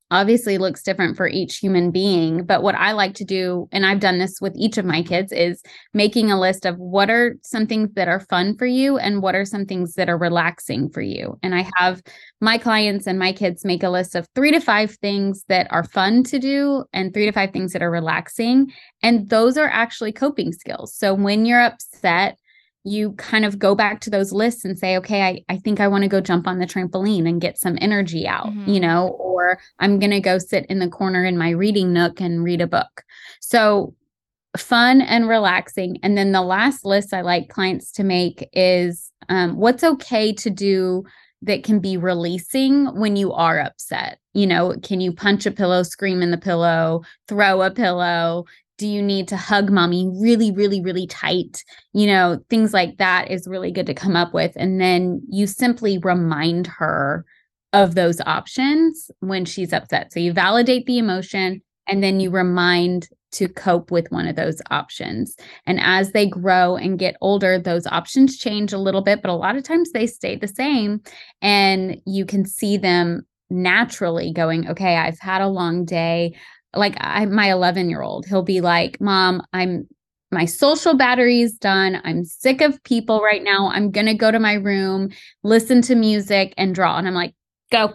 obviously looks different for each human being. But what I like to do, and I've done this with each of my kids, is making a list of what are some things that are fun for you and what are some things that are relaxing for you. And I have my clients and my kids make a list of three to five things that are fun to do and three to five things that are relaxing. And those are actually coping skills. So when you're upset, you kind of go back to those lists and say, okay, I, I think I want to go jump on the trampoline and get some energy out, mm-hmm. you know, or I'm going to go sit in the corner in my reading nook and read a book. So fun and relaxing. And then the last list I like clients to make is um, what's okay to do that can be releasing when you are upset. You know, can you punch a pillow, scream in the pillow, throw a pillow? Do you need to hug mommy really really really tight? You know things like that is really good to come up with. And then you simply remind her of those options when she's upset. So you validate the emotion and then you remind to cope with one of those options. And as they grow and get older those options change a little bit but a lot of times they stay the same and you can see them naturally going okay i've had a long day like I, my 11 year old, he'll be like, Mom, I'm my social battery is done. I'm sick of people right now. I'm going to go to my room, listen to music, and draw. And I'm like, go.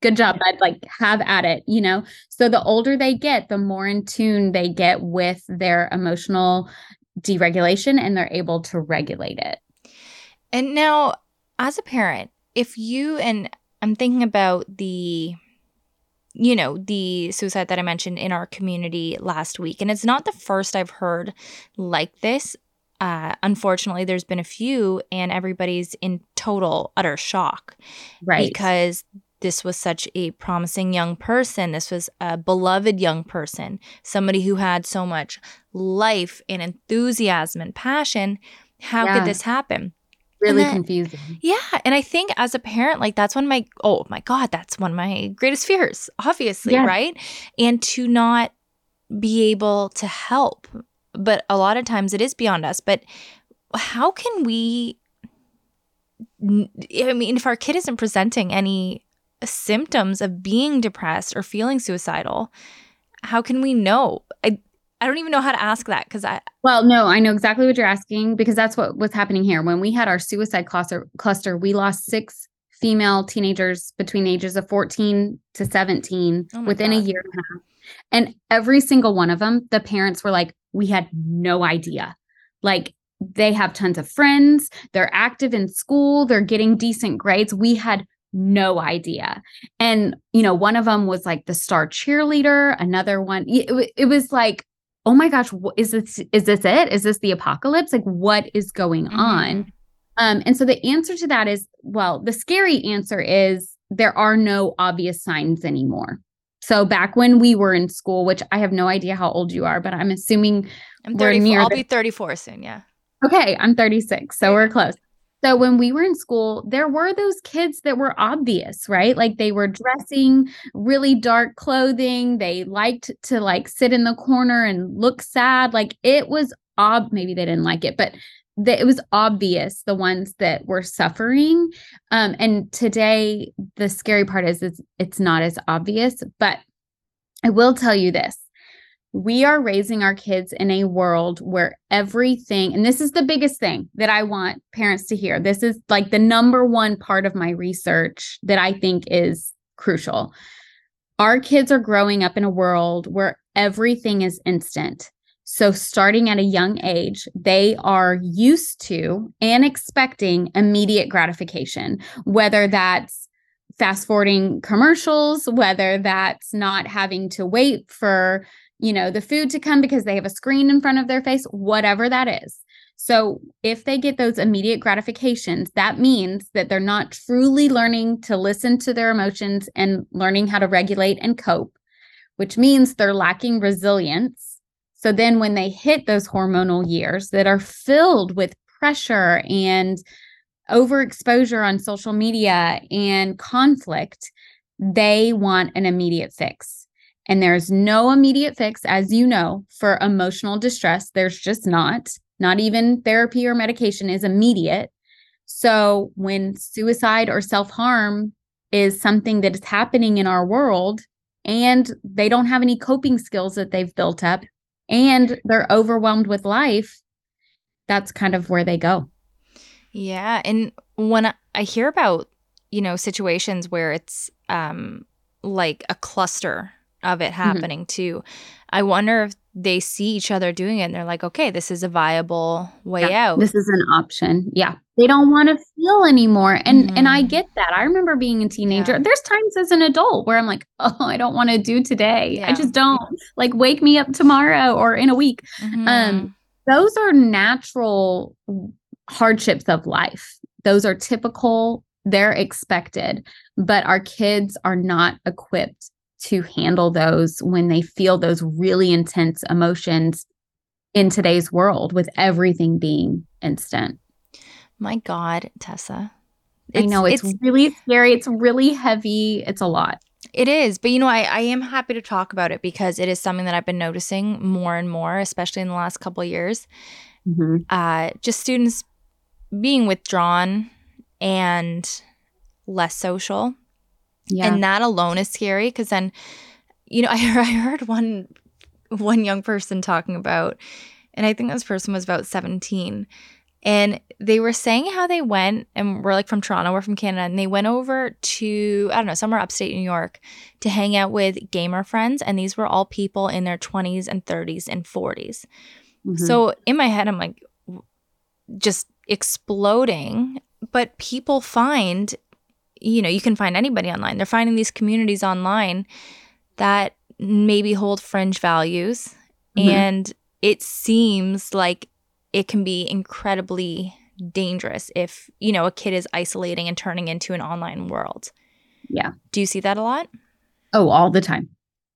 Good job, bud. Like, have at it, you know? So the older they get, the more in tune they get with their emotional deregulation and they're able to regulate it. And now, as a parent, if you and I'm thinking about the you know, the suicide that I mentioned in our community last week. And it's not the first I've heard like this. Uh, unfortunately, there's been a few, and everybody's in total, utter shock. Right. Because this was such a promising young person. This was a beloved young person, somebody who had so much life and enthusiasm and passion. How yeah. could this happen? Really then, confusing. Yeah. And I think as a parent, like that's one of my, oh my God, that's one of my greatest fears, obviously, yeah. right? And to not be able to help. But a lot of times it is beyond us. But how can we I mean, if our kid isn't presenting any symptoms of being depressed or feeling suicidal, how can we know? I, I don't even know how to ask that because I. Well, no, I know exactly what you're asking because that's what was happening here. When we had our suicide cluster, cluster we lost six female teenagers between the ages of 14 to 17 oh within God. a year and a half. And every single one of them, the parents were like, we had no idea. Like, they have tons of friends, they're active in school, they're getting decent grades. We had no idea. And, you know, one of them was like the star cheerleader, another one, it, it was like, oh my gosh, is this is this it? Is this the apocalypse? Like what is going mm-hmm. on? Um, and so the answer to that is, well, the scary answer is there are no obvious signs anymore. So back when we were in school, which I have no idea how old you are, but I'm assuming I'm 34. I'll the- be 34 soon. Yeah. Okay, I'm 36, so we're close. So when we were in school, there were those kids that were obvious, right? Like they were dressing really dark clothing. They liked to like sit in the corner and look sad. Like it was ob maybe they didn't like it, but it was obvious the ones that were suffering. Um, and today the scary part is it's, it's not as obvious, but I will tell you this we are raising our kids in a world where everything, and this is the biggest thing that I want parents to hear. This is like the number one part of my research that I think is crucial. Our kids are growing up in a world where everything is instant. So, starting at a young age, they are used to and expecting immediate gratification, whether that's fast forwarding commercials, whether that's not having to wait for you know, the food to come because they have a screen in front of their face, whatever that is. So, if they get those immediate gratifications, that means that they're not truly learning to listen to their emotions and learning how to regulate and cope, which means they're lacking resilience. So, then when they hit those hormonal years that are filled with pressure and overexposure on social media and conflict, they want an immediate fix. And there's no immediate fix, as you know, for emotional distress. There's just not. Not even therapy or medication is immediate. So when suicide or self harm is something that is happening in our world and they don't have any coping skills that they've built up and they're overwhelmed with life, that's kind of where they go. Yeah. And when I hear about, you know, situations where it's um, like a cluster of it mm-hmm. happening mm-hmm. too. I wonder if they see each other doing it and they're like, okay, this is a viable way yeah, out. This is an option. Yeah. They don't want to feel anymore. And mm-hmm. and I mm-hmm. get that. I remember being a teenager. Yeah. There's times as an adult where I'm like, oh, I don't want to do today. Yeah. I just don't like wake me up tomorrow or in a week. Mm-hmm. Um, those are natural hardships of life. Those are typical, they're expected, but our kids are not equipped to handle those when they feel those really intense emotions in today's world with everything being instant. My God, Tessa. I know it's, it's really scary. It's really heavy. It's a lot. It is, but you know, I, I am happy to talk about it because it is something that I've been noticing more and more, especially in the last couple of years. Mm-hmm. Uh, just students being withdrawn and less social yeah. And that alone is scary because then, you know, I, I heard one one young person talking about, and I think this person was about 17. And they were saying how they went, and we're like from Toronto, we're from Canada, and they went over to, I don't know, somewhere upstate New York to hang out with gamer friends. And these were all people in their 20s and 30s and 40s. Mm-hmm. So in my head, I'm like, just exploding. But people find you know, you can find anybody online. They're finding these communities online that maybe hold fringe values. Mm-hmm. And it seems like it can be incredibly dangerous if, you know, a kid is isolating and turning into an online world. Yeah. Do you see that a lot? Oh, all the time.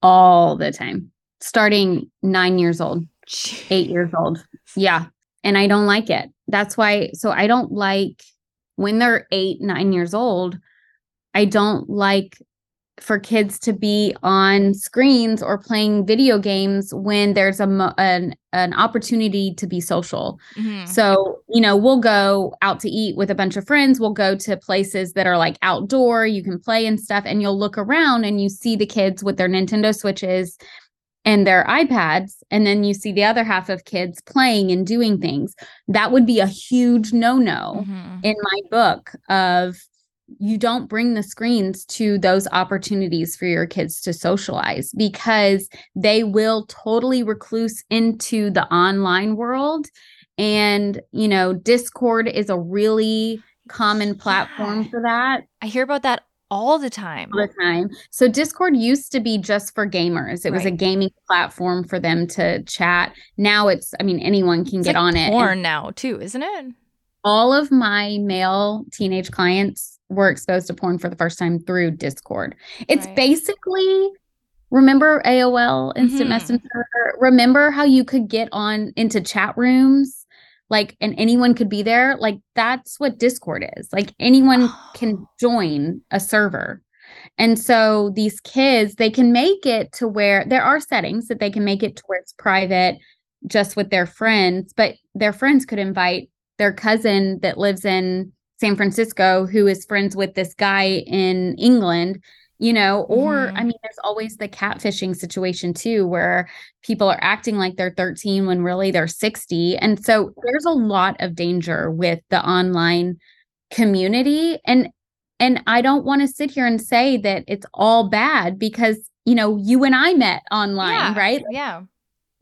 All the time. Starting nine years old, eight years old. Yeah. And I don't like it. That's why. So I don't like when they're eight, nine years old, I don't like for kids to be on screens or playing video games when there's a an, an opportunity to be social. Mm-hmm. So, you know, we'll go out to eat with a bunch of friends, we'll go to places that are like outdoor, you can play and stuff and you'll look around and you see the kids with their Nintendo Switches and their iPads and then you see the other half of kids playing and doing things. That would be a huge no-no mm-hmm. in my book of you don't bring the screens to those opportunities for your kids to socialize because they will totally recluse into the online world. And you know discord is a really common platform yeah. for that. I hear about that all the time. All the time. So discord used to be just for gamers. It right. was a gaming platform for them to chat. Now it's i mean anyone can it's get like on it porn now too isn't it? All of my male teenage clients were exposed to porn for the first time through Discord. It's right. basically remember AOL Instant mm-hmm. Messenger? Remember how you could get on into chat rooms like and anyone could be there? Like that's what Discord is. Like anyone can join a server. And so these kids, they can make it to where there are settings that they can make it to where it's private just with their friends, but their friends could invite their cousin that lives in San Francisco who is friends with this guy in England, you know, or mm-hmm. I mean, there's always the catfishing situation too, where people are acting like they're 13 when really they're 60. And so there's a lot of danger with the online community. And and I don't want to sit here and say that it's all bad because you know you and I met online, yeah, right? Yeah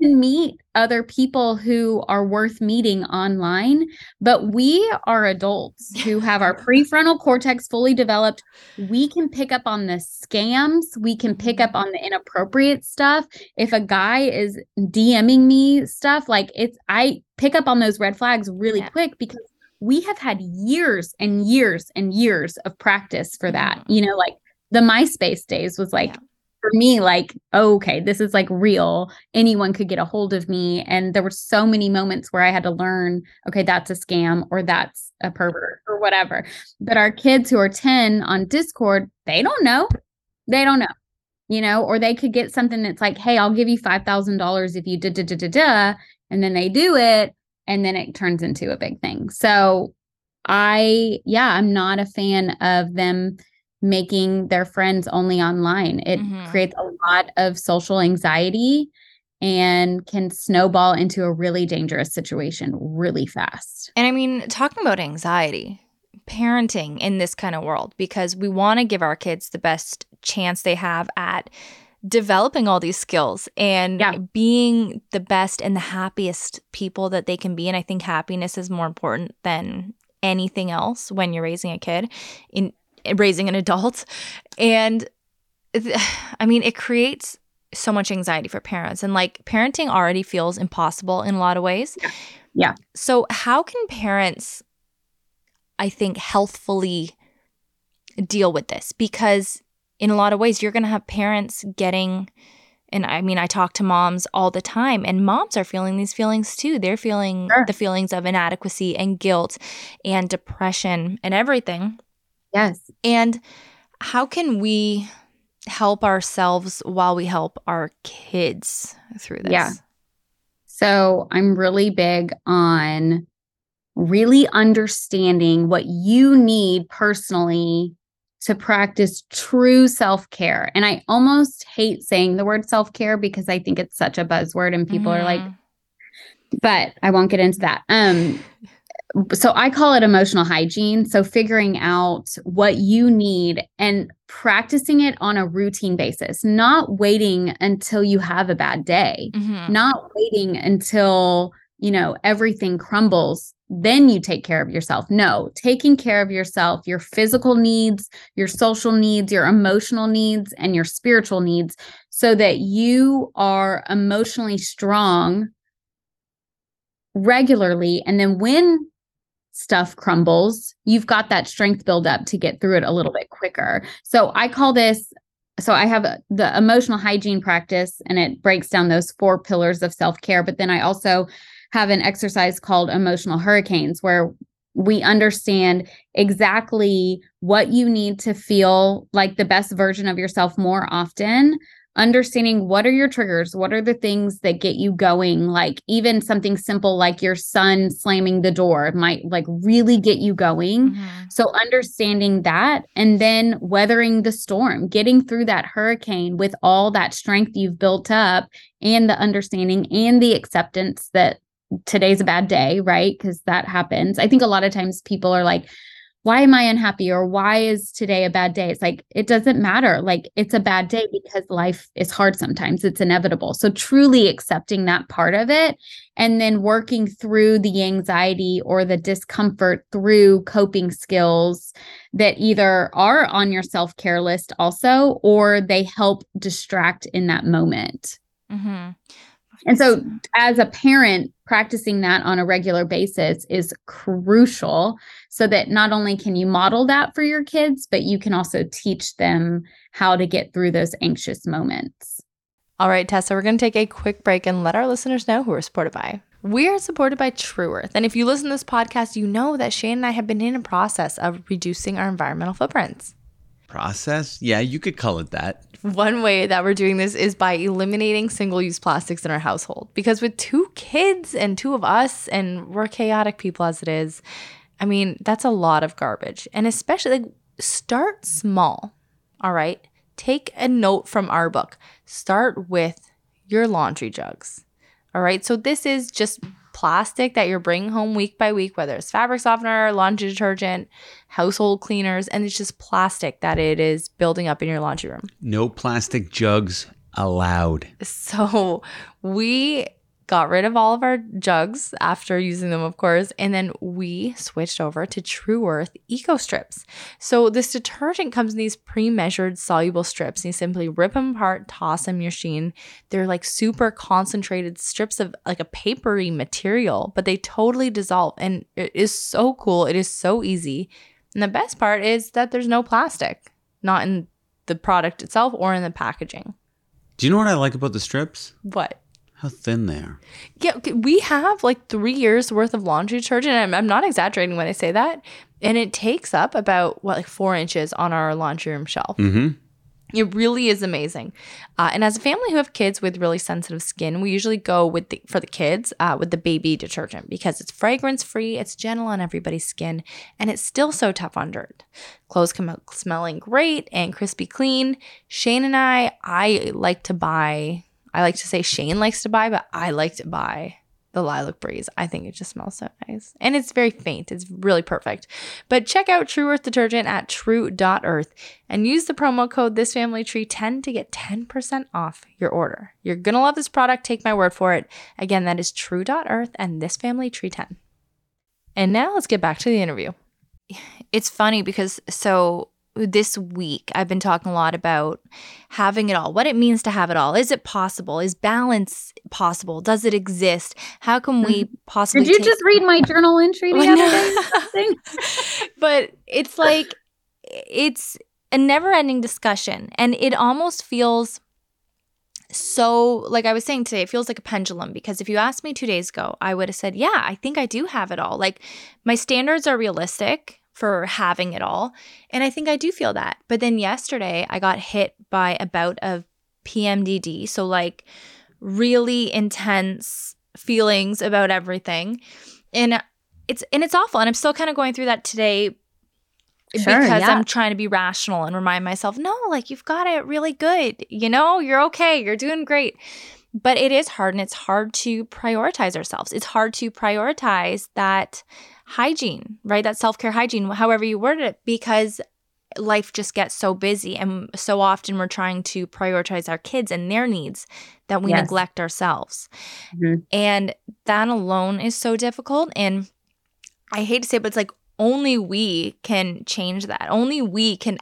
can meet other people who are worth meeting online, but we are adults who have our prefrontal cortex fully developed. We can pick up on the scams, we can pick up on the inappropriate stuff. If a guy is DMing me stuff, like it's, I pick up on those red flags really yeah. quick because we have had years and years and years of practice for that. Mm-hmm. You know, like the MySpace days was like, yeah for me like oh, okay this is like real. Anyone could get a hold of me. And there were so many moments where i had to learn okay that's a scam or that's a pervert or whatever. But our kids who are 10 on discord they don't know. They don't know you know or they could get something that's like hey i'll give you $5000 if you da da da da da and then they do it and then it turns into a big thing. So i yeah i'm not a fan of them making their friends only online. It mm-hmm. creates a lot of social anxiety and can snowball into a really dangerous situation really fast. And I mean, talking about anxiety, parenting in this kind of world, because we want to give our kids the best chance they have at developing all these skills and yeah. being the best and the happiest people that they can be. And I think happiness is more important than anything else when you're raising a kid. In raising an adult. And I mean, it creates so much anxiety for parents. And like parenting already feels impossible in a lot of ways. Yeah. yeah. So, how can parents, I think, healthfully deal with this? Because in a lot of ways, you're going to have parents getting, and I mean, I talk to moms all the time, and moms are feeling these feelings too. They're feeling sure. the feelings of inadequacy and guilt and depression and everything. Yes. And how can we help ourselves while we help our kids through this? Yeah. So I'm really big on really understanding what you need personally to practice true self care. And I almost hate saying the word self care because I think it's such a buzzword and people mm-hmm. are like, mm-hmm. but I won't get into that. Um, so I call it emotional hygiene. So figuring out what you need and practicing it on a routine basis, not waiting until you have a bad day, mm-hmm. not waiting until, you know, everything crumbles, then you take care of yourself. No, taking care of yourself, your physical needs, your social needs, your emotional needs, and your spiritual needs so that you are emotionally strong regularly. And then when stuff crumbles, you've got that strength build up to get through it a little bit quicker. So I call this so I have the emotional hygiene practice and it breaks down those four pillars of self-care, but then I also have an exercise called emotional hurricanes where we understand exactly what you need to feel like the best version of yourself more often understanding what are your triggers what are the things that get you going like even something simple like your son slamming the door might like really get you going. Mm-hmm. so understanding that and then weathering the storm getting through that hurricane with all that strength you've built up and the understanding and the acceptance that today's a bad day right? Because that happens. I think a lot of times people are like why am I unhappy or why is today a bad day? It's like, it doesn't matter. Like, it's a bad day because life is hard sometimes, it's inevitable. So, truly accepting that part of it and then working through the anxiety or the discomfort through coping skills that either are on your self care list also or they help distract in that moment. Mm-hmm. And so, as a parent, practicing that on a regular basis is crucial so that not only can you model that for your kids, but you can also teach them how to get through those anxious moments. All right, Tessa, we're going to take a quick break and let our listeners know who we're supported by. We are supported by True Earth. And if you listen to this podcast, you know that Shane and I have been in a process of reducing our environmental footprints. Process? Yeah, you could call it that. One way that we're doing this is by eliminating single use plastics in our household. Because with two kids and two of us, and we're chaotic people as it is, I mean, that's a lot of garbage. And especially like start small. All right. Take a note from our book. Start with your laundry jugs. All right. So this is just plastic that you're bringing home week by week, whether it's fabric softener, laundry detergent, household cleaners, and it's just plastic that it is building up in your laundry room. No plastic jugs allowed. So we got rid of all of our jugs after using them, of course, and then we switched over to True Earth Eco Strips. So this detergent comes in these pre-measured soluble strips. And you simply rip them apart, toss them in your machine. They're like super concentrated strips of like a papery material, but they totally dissolve, and it is so cool. It is so easy, and the best part is that there's no plastic, not in the product itself or in the packaging. Do you know what I like about the strips? What? How thin they are. Yeah, we have like three years worth of laundry detergent. I'm, I'm not exaggerating when I say that. And it takes up about, what, like four inches on our laundry room shelf. Mm-hmm. It really is amazing. Uh, and as a family who have kids with really sensitive skin, we usually go with the, for the kids uh, with the baby detergent because it's fragrance free, it's gentle on everybody's skin, and it's still so tough on dirt. Clothes come out smelling great and crispy clean. Shane and I, I like to buy I like to say Shane likes to buy, but I like to buy the Lilac Breeze. I think it just smells so nice. And it's very faint. It's really perfect. But check out True Earth detergent at true.earth and use the promo code ThisFamilyTree10 to get 10% off your order. You're going to love this product. Take my word for it. Again, that is true.earth and ThisFamilyTree10. And now let's get back to the interview. It's funny because so this week I've been talking a lot about having it all, what it means to have it all. Is it possible? Is balance possible? Does it exist? How can we mm-hmm. possibly Did you take- just read my journal entry the other day? but it's like it's a never-ending discussion and it almost feels so like I was saying today, it feels like a pendulum because if you asked me 2 days ago, I would have said, "Yeah, I think I do have it all." Like my standards are realistic for having it all. And I think I do feel that. But then yesterday, I got hit by a bout of PMDD. So, like, really intense feelings about everything. And it's and it's awful and i'm still kind of going through that today sure, because yeah. i'm trying to be rational and remind myself no like you've got it really good you know you're okay you're doing great but it is hard and it's hard to prioritize ourselves it's hard to prioritize that hygiene, right? That self care hygiene, however you word it, because life just gets so busy and so often we're trying to prioritize our kids and their needs that we yes. neglect ourselves. Mm-hmm. And that alone is so difficult. And I hate to say it, but it's like only we can change that. Only we can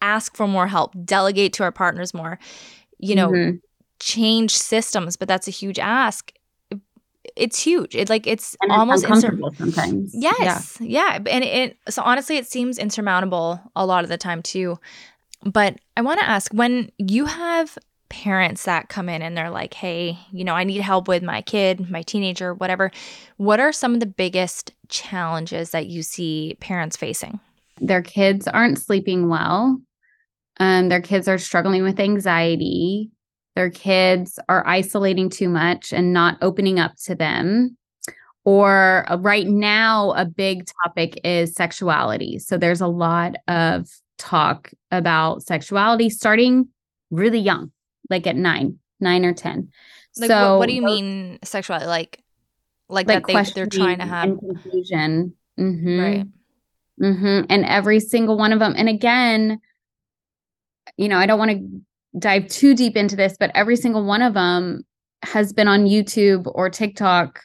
ask for more help, delegate to our partners more, you know, mm-hmm. change systems, but that's a huge ask it's huge. It's like it's and almost uncomfortable insur- sometimes. Yes, yeah. yeah, and it so honestly, it seems insurmountable a lot of the time too. But I want to ask when you have parents that come in and they're like, hey, you know, I need help with my kid, my teenager, whatever. What are some of the biggest challenges that you see parents facing? Their kids aren't sleeping well. Um, their kids are struggling with anxiety. Their kids are isolating too much and not opening up to them. Or uh, right now, a big topic is sexuality. So there's a lot of talk about sexuality starting really young like at nine, nine or ten. Like, so what, what do you mean sexuality? Like, like, like that they, they're trying to have confusion, mm-hmm. right? Mm-hmm. And every single one of them. And again, you know, I don't want to dive too deep into this, but every single one of them has been on YouTube or TikTok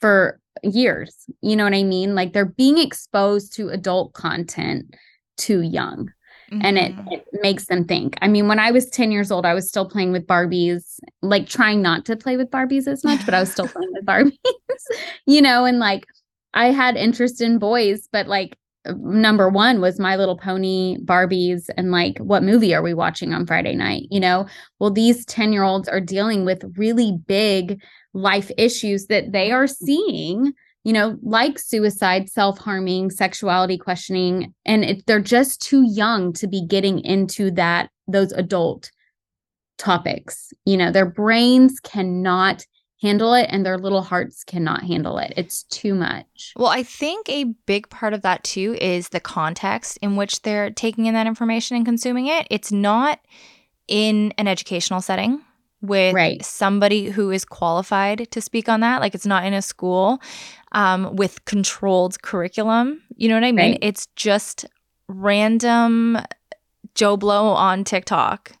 for years. You know what I mean? Like they're being exposed to adult content too young mm-hmm. and it, mm-hmm. it makes them think. I mean, when I was 10 years old, I was still playing with Barbies, like trying not to play with Barbies as much, but I was still playing with Barbies, you know, and like I had interest in boys, but like number one was My Little Pony, Barbies, and like, what movie are we watching on Friday night? You know, well, these 10 year olds are dealing with really big life issues that they are seeing you know, like suicide, self harming, sexuality questioning. And it, they're just too young to be getting into that, those adult topics. You know, their brains cannot handle it and their little hearts cannot handle it. It's too much. Well, I think a big part of that too is the context in which they're taking in that information and consuming it. It's not in an educational setting with right. somebody who is qualified to speak on that. Like it's not in a school um, with controlled curriculum. You know what I mean? Right. It's just random Joe Blow on TikTok.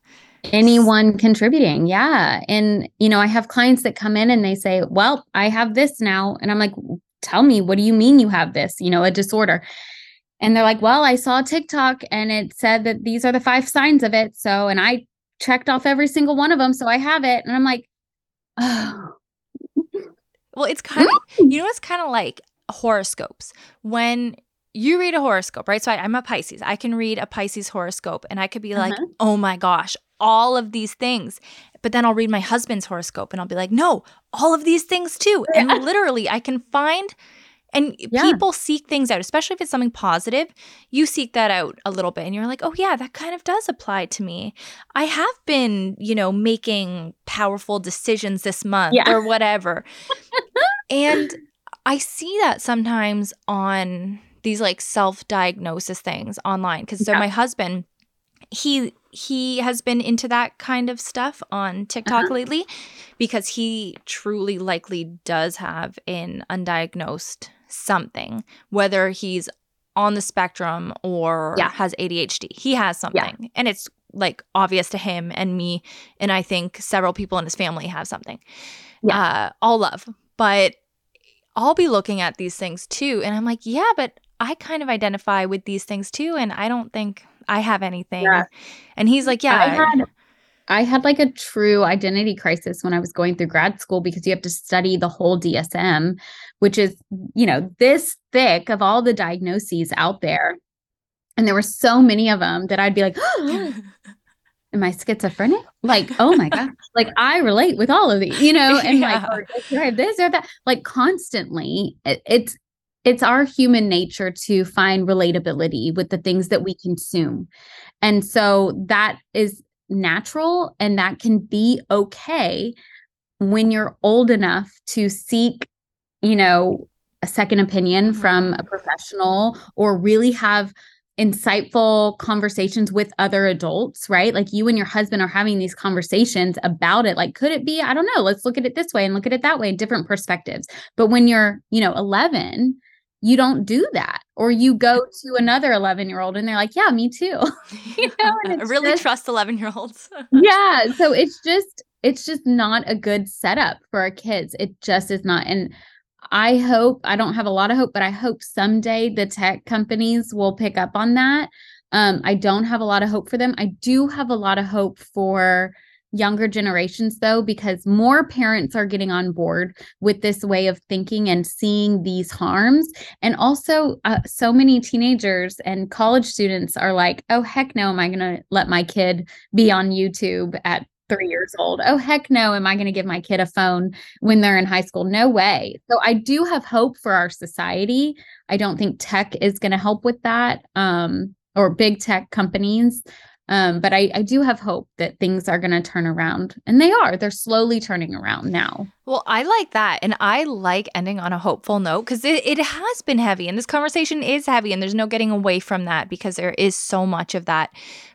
Anyone contributing. Yeah. And, you know, I have clients that come in and they say, well, I have this now. And I'm like, tell me, what do you mean you have this, you know, a disorder? And they're like, well, I saw TikTok and it said that these are the five signs of it. So, and I checked off every single one of them. So I have it. And I'm like, oh. Well, it's kind of, mm. you know, it's kind of like horoscopes. When you read a horoscope, right? So I, am a Pisces. I can read a Pisces horoscope and I could be like, uh-huh. oh my gosh, all of these things. But then I'll read my husband's horoscope and I'll be like, no, all of these things too. And literally, I can find and yeah. people seek things out, especially if it's something positive. You seek that out a little bit and you're like, oh, yeah, that kind of does apply to me. I have been, you know, making powerful decisions this month yeah. or whatever. and I see that sometimes on these like self diagnosis things online. Cause so yeah. my husband, he he has been into that kind of stuff on TikTok uh-huh. lately because he truly likely does have an undiagnosed something, whether he's on the spectrum or yeah. has ADHD. He has something. Yeah. And it's like obvious to him and me. And I think several people in his family have something. Yeah. Uh, all love. But I'll be looking at these things too. And I'm like, yeah, but I kind of identify with these things too. And I don't think I have anything. Yeah. And he's like, yeah. I had, I had like a true identity crisis when I was going through grad school because you have to study the whole DSM, which is, you know, this thick of all the diagnoses out there. And there were so many of them that I'd be like, oh, am I schizophrenic? Like, oh my God. like I relate with all of these, you know, and yeah. like, or, or this or that, like constantly. It, it's it's our human nature to find relatability with the things that we consume. And so that is natural and that can be okay when you're old enough to seek, you know, a second opinion mm-hmm. from a professional or really have insightful conversations with other adults, right? Like you and your husband are having these conversations about it. Like, could it be? I don't know. Let's look at it this way and look at it that way, different perspectives. But when you're, you know, 11, you don't do that. Or you go to another 11 year old and they're like yeah me too. You know i really just, trust 11 year olds yeah so it's just it's just not a good setup for our kids. It just is not and i hope i don't have a lot of hope but i hope someday the tech companies will pick up on that. Um, i don't have a lot of hope for them. I do have a lot of hope for younger generations though because more parents are getting on board with this way of thinking and seeing these harms and also uh, so many teenagers and college students are like oh heck no am i going to let my kid be on youtube at three years old. Oh, heck no. Am I going to give my kid a phone when they're in high school? No way. So I do have hope for our society. I don't think tech is going to help with that um, or big tech companies. Um, but I, I do have hope that things are going to turn around. And they are. They're slowly turning around now. Well, I like that. And I like ending on a hopeful note because it, it has been heavy and this conversation is heavy and there's no getting away from that because there is so much of that.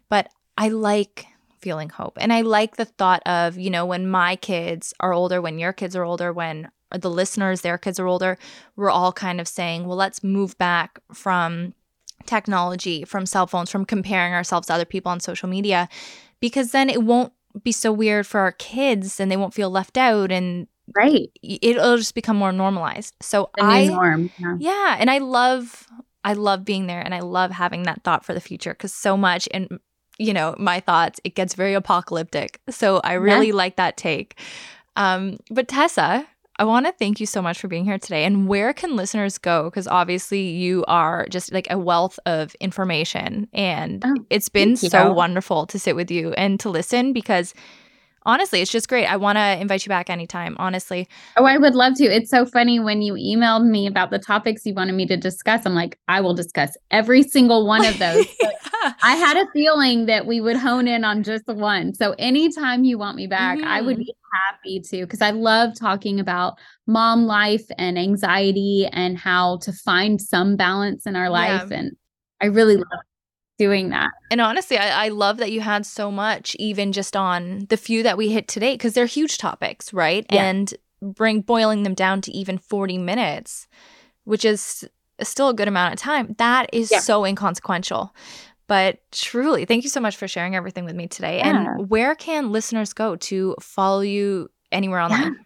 But I like feeling hope. And I like the thought of, you know, when my kids are older, when your kids are older, when the listeners, their kids are older, we're all kind of saying, well, let's move back from technology, from cell phones, from comparing ourselves to other people on social media, because then it won't be so weird for our kids and they won't feel left out and right it'll just become more normalized so the i norm, yeah. yeah and i love i love being there and i love having that thought for the future because so much and you know, my thoughts, it gets very apocalyptic. So I really yeah. like that take. Um, but Tessa, I want to thank you so much for being here today. And where can listeners go? Because obviously you are just like a wealth of information. And oh, it's been so wonderful to sit with you and to listen because honestly, it's just great. I want to invite you back anytime, honestly. Oh, I would love to. It's so funny when you emailed me about the topics you wanted me to discuss. I'm like, I will discuss every single one of those. I had a feeling that we would hone in on just one. So anytime you want me back, mm-hmm. I would mm-hmm. be happy to because I love talking about mom life and anxiety and how to find some balance in our life. Yeah. And I really love doing that. And honestly, I, I, love that you had so much, even just on the few that we hit today, because they're huge topics, right? Yeah. And bring boiling them down to even 40 minutes, which is still a good amount of time. That is yeah. so inconsequential. But truly, thank you so much for sharing everything with me today. Yeah. And where can listeners go to follow you anywhere online?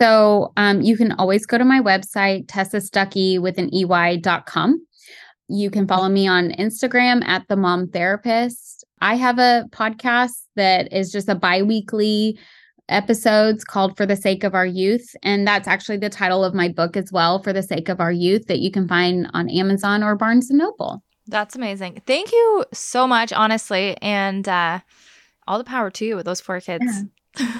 So um, you can always go to my website, Tessa Stuckey with an EY.com. You can follow me on Instagram at the mom therapist. I have a podcast that is just a bi-weekly episodes called For the Sake of Our Youth. And that's actually the title of my book as well, For the Sake of Our Youth, that you can find on Amazon or Barnes and Noble. That's amazing. Thank you so much, honestly. And uh, all the power to you with those four kids. Yeah.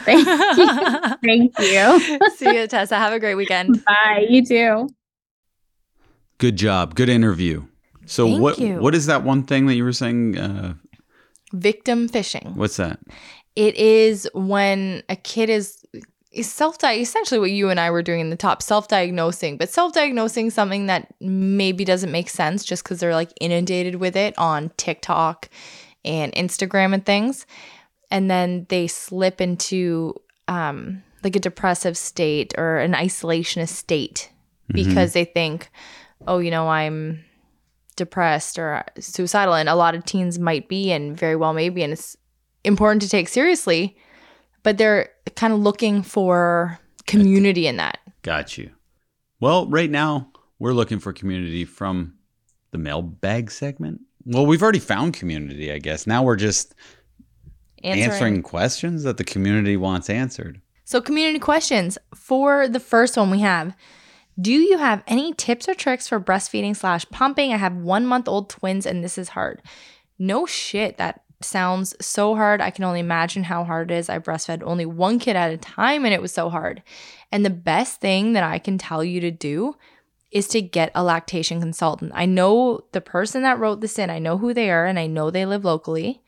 Thank you. Thank you. See you, Tessa. Have a great weekend. Bye. You too. Good job. Good interview. So Thank what you. what is that one thing that you were saying? Uh, Victim fishing. What's that? It is when a kid is is self essentially what you and I were doing in the top self diagnosing, but self diagnosing something that maybe doesn't make sense just because they're like inundated with it on TikTok and Instagram and things, and then they slip into um, like a depressive state or an isolationist state mm-hmm. because mm-hmm. they think, oh, you know, I'm depressed or suicidal and a lot of teens might be and very well maybe and it's important to take seriously but they're kind of looking for community in that. Got you. Well right now we're looking for community from the mailbag segment. Well we've already found community i guess. Now we're just answering, answering questions that the community wants answered. So community questions. For the first one we have do you have any tips or tricks for breastfeeding slash pumping? I have one month old twins and this is hard. No shit, that sounds so hard. I can only imagine how hard it is. I breastfed only one kid at a time and it was so hard. And the best thing that I can tell you to do is to get a lactation consultant. I know the person that wrote this in, I know who they are, and I know they live locally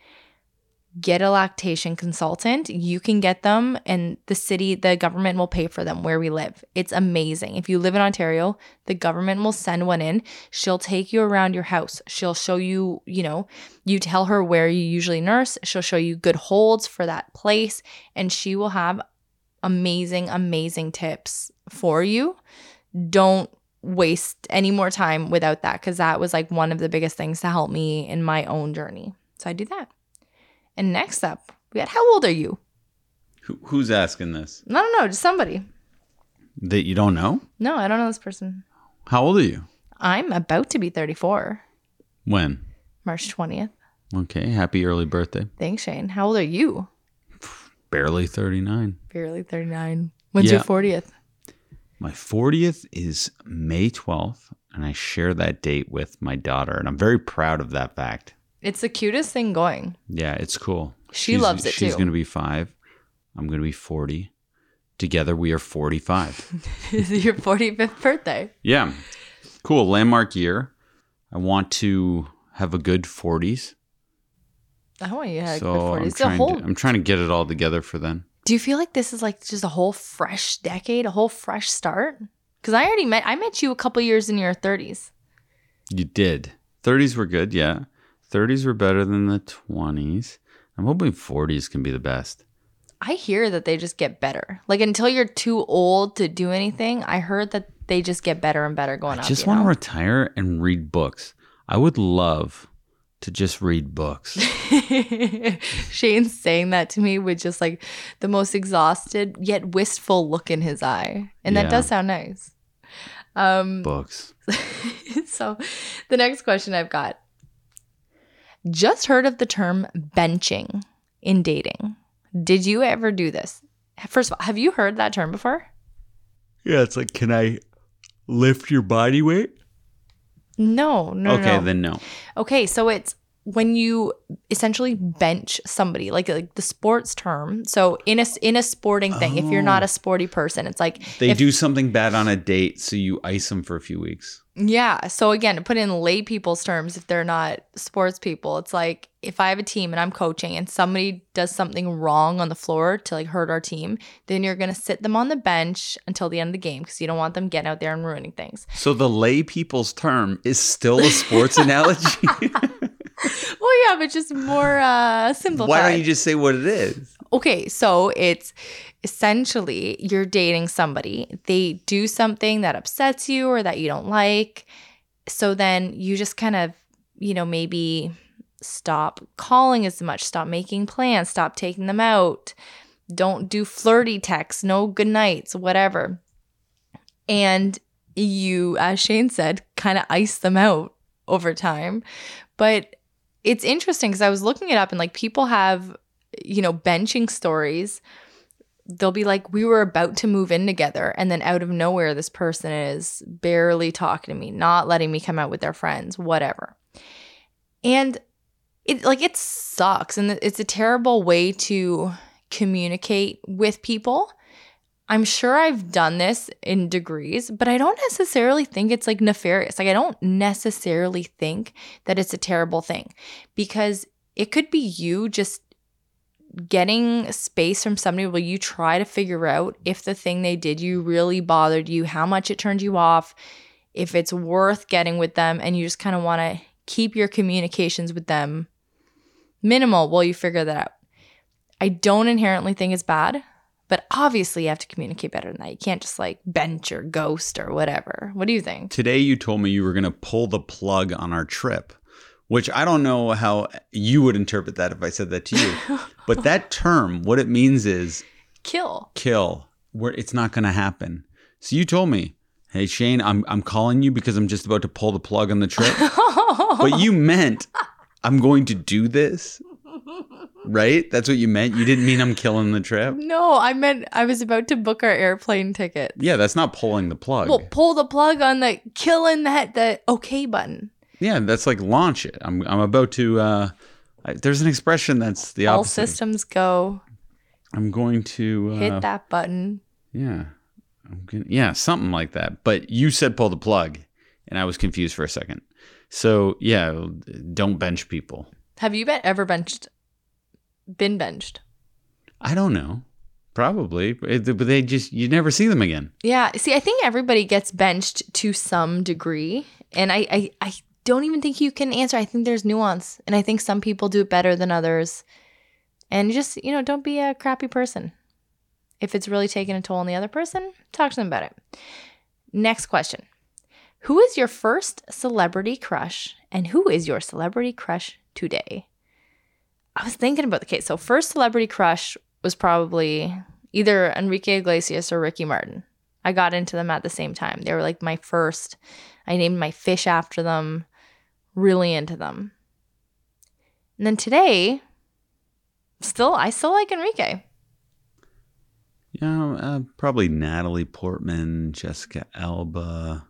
get a lactation consultant. You can get them, and the city, the government will pay for them where we live. It's amazing. If you live in Ontario, the government will send one in. She'll take you around your house. She'll show you, you know, you tell her where you usually nurse. She'll show you good holds for that place, and she will have amazing, amazing tips for you. Don't waste any more time without that because that was like one of the biggest things to help me in my own journey. So I do that. And next up, we got how old are you? Who, who's asking this? No, no, no, just somebody. That you don't know? No, I don't know this person. How old are you? I'm about to be 34. When? March 20th. Okay, happy early birthday. Thanks, Shane. How old are you? Barely 39. Barely 39. When's yeah. your 40th? My 40th is May 12th, and I share that date with my daughter, and I'm very proud of that fact. It's the cutest thing going. Yeah, it's cool. She she's, loves it she's too. She's going to be five. I'm going to be 40. Together, we are 45. This is your 45th birthday. yeah. Cool. Landmark year. I want to have a good 40s. I want you to have so good 40s. I'm a whole, to, I'm trying to get it all together for then. do you feel like this is like just a whole fresh decade, a whole fresh start? Because I already met, I met you a couple years in your 30s. You did. 30s were good, yeah. 30s were better than the 20s. I'm hoping 40s can be the best. I hear that they just get better. Like until you're too old to do anything, I heard that they just get better and better going on. I up. just want to retire and read books. I would love to just read books. Shane saying that to me with just like the most exhausted yet wistful look in his eye. And Yeah. that does sound nice. Um books. so the next question I've got. Just heard of the term benching in dating. Did you ever do this? First of all, have you heard that term before? Yeah, it's like, can I lift your body weight? No, no, okay, no. then no. Okay, so it's when you essentially bench somebody, like like the sports term. So in a s- in a sporting thing, if you're not a oh. sporty person, it's like They if- do something bad on a date, so you ice them for a few weeks. Yeah. So again, to put in lay people's terms, if they're not sports people, it's like if I have a team and I'm coaching and somebody does something wrong on the floor to like hurt our team, then you're gonna sit them on the bench until the end of the game because you don't want them getting out there and ruining things. So the lay people's term is still a sports analogy. Well, yeah, but just more uh simplified. Why don't you just say what it is? Okay, so it's essentially you're dating somebody. They do something that upsets you or that you don't like. So then you just kind of, you know, maybe stop calling as much, stop making plans, stop taking them out. Don't do flirty texts, no good nights, whatever. And you, as Shane said, kind of ice them out over time. But it's interesting because I was looking it up and like people have you know, benching stories, they'll be like, we were about to move in together. And then out of nowhere, this person is barely talking to me, not letting me come out with their friends, whatever. And it like, it sucks. And it's a terrible way to communicate with people. I'm sure I've done this in degrees, but I don't necessarily think it's like nefarious. Like, I don't necessarily think that it's a terrible thing because it could be you just getting space from somebody where you try to figure out if the thing they did you really bothered you, how much it turned you off, if it's worth getting with them, and you just kind of want to keep your communications with them minimal while you figure that out. I don't inherently think it's bad, but obviously you have to communicate better than that. You can't just like bench or ghost or whatever. What do you think? Today you told me you were going to pull the plug on our trip, which I don't know how you would interpret that if I said that to you. but that term, what it means is Kill. kill, where it's not going to happen. So you told me, "Hey Shane, I'm I'm calling you because I'm just about to pull the plug on the trip." but you meant I'm going to do this. Right? That's what you meant. You didn't mean I'm killing the trip. no, I meant I was about to book our airplane ticket. Yeah, that's not pulling the plug. Well, pull the plug on the killing that the okay button. Yeah, that's like launch it. I'm I'm about to. uh I, There's an expression that's the opposite. All opposite. systems go. I'm going to uh, Hit that button. Yeah, I'm gonna, yeah, something like that. But you said pull the plug, and I was confused for a second. So yeah, don't bench people. Have you been ever benched? Been benched? I don't know. Probably, but but they just you never see them again. Yeah. See, I think everybody gets benched to some degree, and I, I, I don't even think you can answer. I think there's nuance, and I think some people do it better than others. And just you know, don't be a crappy person. If it's really taking a toll on the other person, talk to them about it. Next question. Who is your first celebrity crush and who is your celebrity crush today? I was thinking about the case. So, first celebrity crush was probably either Enrique Iglesias or Ricky Martin. I got into them at the same time. They were like my first. I named my fish after them, really into them. And then today, still, I still like Enrique. Yeah, uh, probably Natalie Portman, Jessica Alba.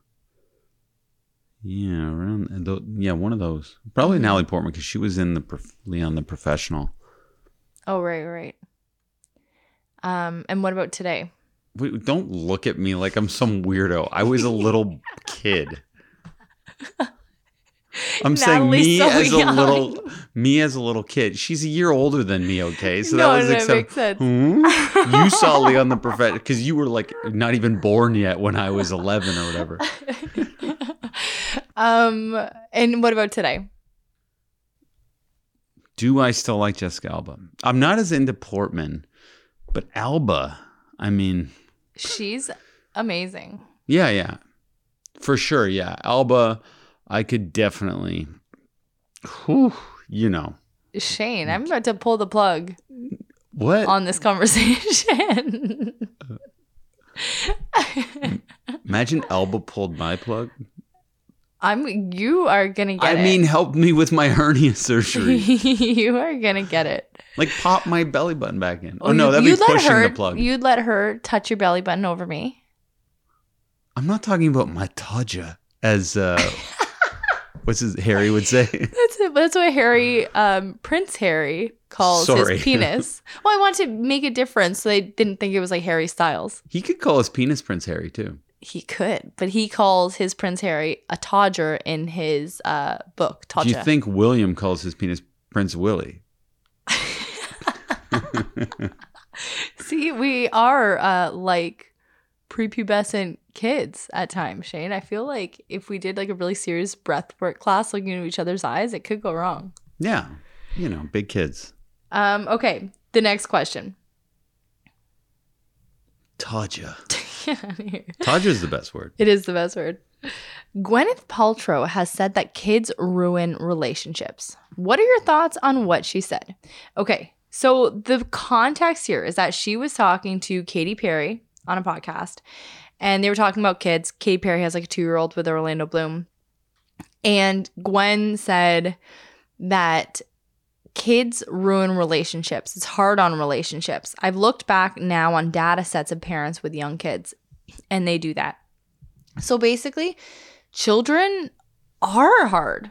Yeah, around yeah, one of those. Probably Mhm. Natalie Portman because she was in the prof- Leon the Professional. Oh, right, right. Um, and what about today? Wait, don't look at me like I'm some weirdo. I was a little kid. I'm saying me so as a little me as a little kid. She's a year older than me, okay? So No, that was no, accept- makes sense. Hmm? You saw Leon the Prophet because you were like not even born yet when I was 11 or whatever. um, and what about today? Do I still like Jessica Alba? I'm not as into Portman, but Alba, I mean, She's amazing. yeah, yeah. For sure, yeah. Alba, I could definitely whew, you know. Shane, I'm about to pull the plug What? on this conversation. Imagine Alba pulled my plug. I'm you are gonna get I it. mean, help me with my hernia surgery. you are gonna get it. like pop my belly button back in. Oh no, that'd be pushing her, the plug. You'd let her touch your belly button over me. I'm not talking about my todger as uh what's his Harry would say. That's it. That's what Harry, um, Prince Harry, calls Sorry. his penis. well, I want to make a difference so they didn't think it was like Harry Styles. He could call his penis Prince Harry too. He could, but he calls his Prince Harry a Todger in his uh, book, Todger. Do you think William calls his penis Prince Willie? See, we are uh, like prepubescent kids at times, Shane. I feel like if we did like a really serious breath work class looking into each other's eyes, it could go wrong. Yeah. You know, big kids. Um, okay, the next question. Todger. Get out of here. Todger is the best word. It is the best word. Gwyneth Paltrow has said that kids ruin relationships. What are your thoughts on what she said? Okay, so the context here is that she was talking to Katy Perry on a podcast, and they were talking about kids. Katy Perry has like a two year old with Orlando Bloom. And Gwen said that kids ruin relationships. It's hard on relationships. I've looked back now on data sets of parents with young kids, and they do that. So basically, children are hard.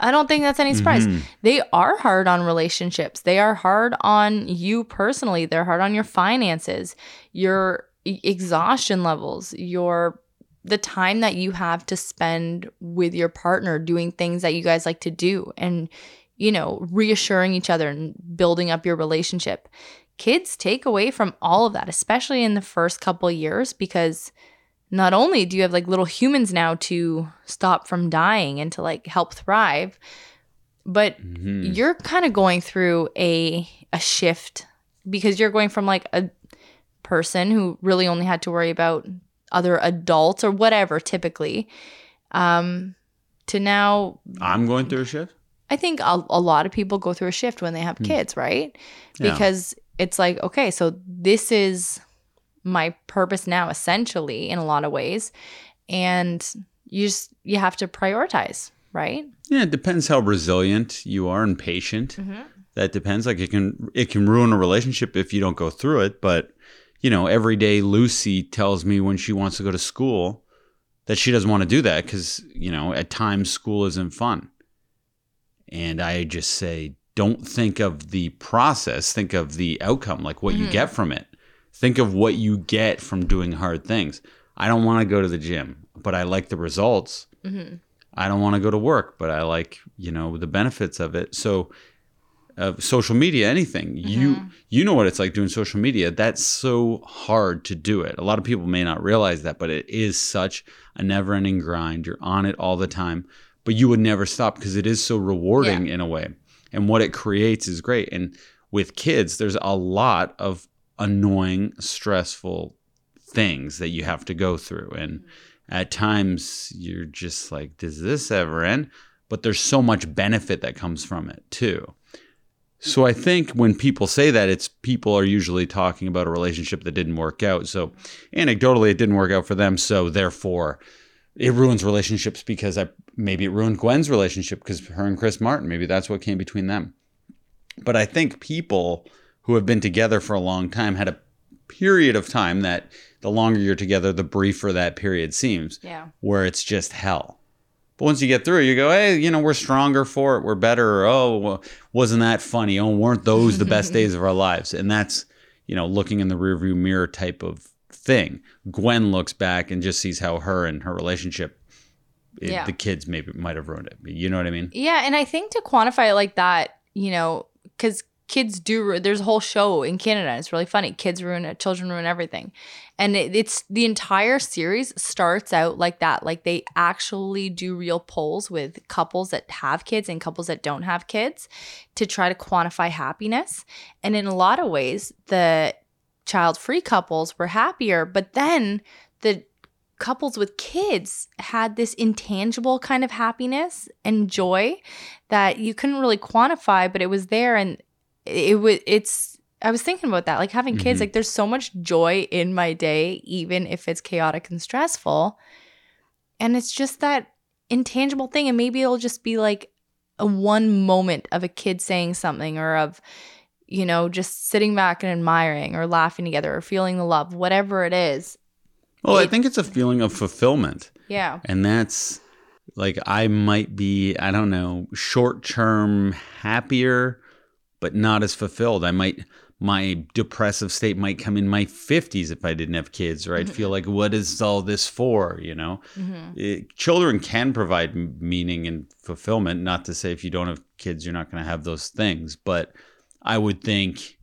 I don't think that's any surprise. Mhm. They are hard on relationships. They are hard on you personally. They're hard on your finances, your e- exhaustion levels, your the time that you have to spend with your partner doing things that you guys like to do and you know, reassuring each other and building up your relationship. Kids take away from all of that, especially in the first couple years because not only do you have like little humans now to stop from dying and to like help thrive, but Mhm. you're kind of going through a a shift because you're going from like a person who really only had to worry about other adults or whatever typically um to now I'm going through a shift. I think a, a lot of people go through a shift when they have kids, right? Yeah. Because it's like, okay, so this is my purpose now, essentially, in a lot of ways. And you just, you have to prioritize, right? Yeah, it depends how resilient you are and patient. Mm-hmm. That depends. Like it can it can ruin a relationship if you don't go through it. But you know, every day Lucy tells me when she wants to go to school that she doesn't want to do that because you know at times school isn't fun. And I just say, don't think of the process. Think of the outcome, like what you Mhm. get from it. Think of what you get from doing hard things. I don't want to go to the gym, but I like the results. Mm-hmm. I don't want to go to work, but I like, you know, the benefits of it. So of social media, anything. You mm-hmm. you know what it's like doing social media. That's so hard to do it. A lot of people may not realize that, but it is such a never-ending grind. You're on it all the time, but you would never stop because it is so rewarding in a way. And what it creates is great. And with kids, there's a lot of annoying, stressful things that you have to go through and mm-hmm. at times you're just like does this ever end but there's so much benefit that comes from it too so i think when people say that it's people are usually talking about a relationship that didn't work out so anecdotally it didn't work out for them so therefore it ruins relationships because I, maybe it ruined gwen's relationship because her and chris martin maybe that's what came between them but i think people who have been together for a long time had a period of time that the longer you're together the briefer that period seems Yeah. where it's just hell. But once you get through you go, hey, you know, we're stronger for it. We're better. Or, oh, well, wasn't that funny? Oh, weren't those the best days of our lives? And that's, you know, looking in the rearview mirror type of thing. Gwen looks back and just sees how her and her relationship, it- Yeah. the kids maybe might have ruined it. You know what I mean? Yeah, and I think to quantify it like that, you know, because kids do. There's a whole show in Canada. It's really funny. Kids ruin it. Children ruin everything, and it, it's the entire series starts out like that. Like they actually do real polls with couples that have kids and couples that don't have kids to try to quantify happiness. And in a lot of ways, the child-free couples were happier, but then the couples with kids had this intangible kind of happiness and joy that you couldn't really quantify but it was there and it was it's i was thinking about that like having kids Mhm. like there's so much joy in my day even if it's chaotic and stressful and it's just that intangible thing and maybe it'll just be like a one moment of a kid saying something or of you know just sitting back and admiring or laughing together or feeling the love whatever it is Well, I think it's a feeling of fulfillment. yeah And that's like I might be, I don't know, short term happier, but not as fulfilled. I might, my depressive state might come in my 50s if I didn't have kids, or I'd feel like, what is all this for? You know, hmm It- children can provide meaning and fulfillment. Not to say if you don't have kids, you're not going to have those things, but I would think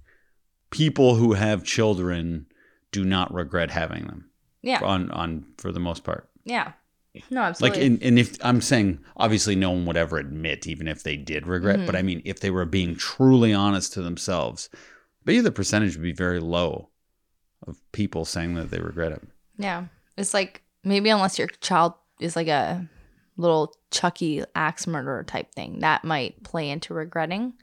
people who have children do not regret having them yeah on on for the most part. Yeah. No, Like, absolutely. and, and if I'm saying, obviously, no one would ever admit, even if they did regret, Mhm. but I mean, if they were being truly honest to themselves, maybe the percentage would be very low of people saying that they regret it. yeah. It's like maybe unless your child is like a little Chucky axe murderer type thing, that might play into regretting.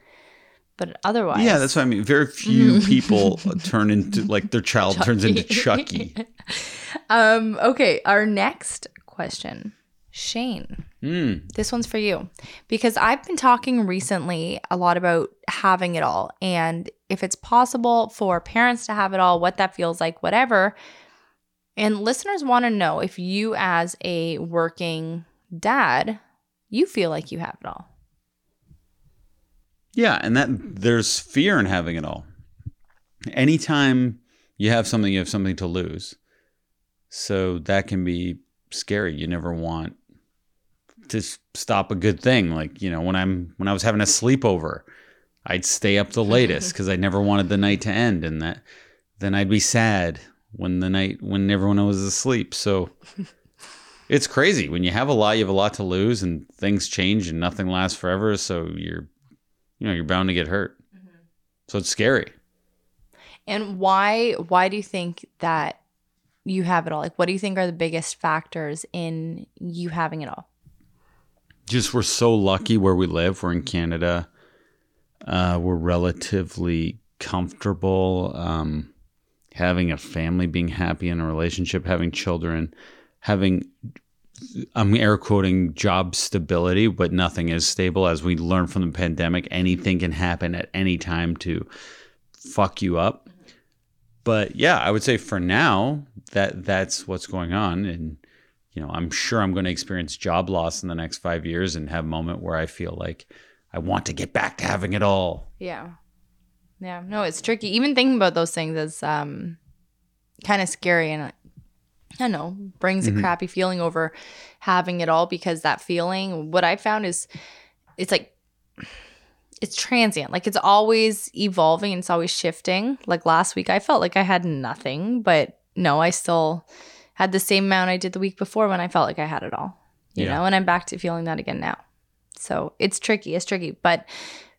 But otherwise, Yeah, that's what I mean. Very few people turn into, like, their child turns into Chucky. um, okay, our next question. Shane, Hmm. this one's for you because I've been talking recently a lot about having it all and if it's possible for parents to have it all, what that feels like, whatever. And listeners want to know if you, as a working dad, you feel like you have it all. Yeah, and that there's fear in having it all. Anytime you have something, you have something to lose. So that can be scary. You never want to stop a good thing. Like, you know, when I'm when I was having a sleepover, I'd stay up the latest because I never wanted the night to end and that then I'd be sad when the night when everyone was asleep. So it's crazy. When you have a lot, you have a lot to lose and things change and nothing lasts forever. So you're you know, you're bound to get hurt. Mm-hmm. So it's scary. And why why do you think that you have it all? Like what do you think are the biggest factors in you having it all? Just we're so lucky where we live. We're in Canada. Uh, we're relatively comfortable. Um, having a family, being happy in a relationship, having children, having I'm air quoting job stability, but nothing is stable. As we learned from the pandemic, anything can happen at any time to fuck you up. But yeah, I would say for now that that's what's going on, and you know, I'm sure I'm going to experience job loss in the next five years and have a moment where I feel like I want to get back to having it all. Yeah. Yeah. No, it's tricky. Even thinking about those things is um kind of scary and I don't know, brings a Mhm. crappy feeling over having it all because that feeling, what I found is it's like it's transient. Like it's always evolving and it's always shifting. Like last week I felt like I had nothing, but no, I still had the same amount I did the week before when I felt like I had it all. You Yeah. know, and I'm back to feeling that again now. So it's tricky. It's tricky. But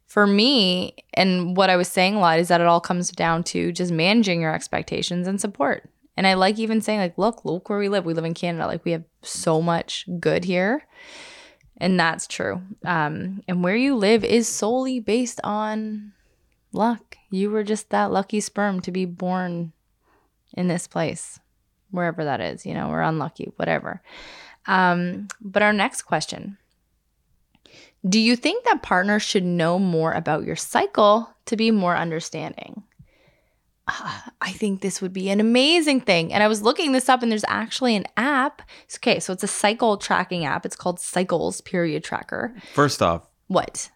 for me, and what I was saying a lot is that it all comes down to just managing your expectations and support. And I like even saying, like, look, look where we live. We live in Canada. Like, we have so much good here. And that's true. Um, and where you live is solely based on luck. You were just that lucky sperm to be born in this place, wherever that is, you know, or unlucky, whatever. Um, but our next question do you think that partners should know more about your cycle to be more understanding? Ah, I think this would be an amazing thing. And I was looking this up, and there's actually an app. It's- Okay, so it's a cycle tracking app. It's called Cycles Period Tracker. First off, What?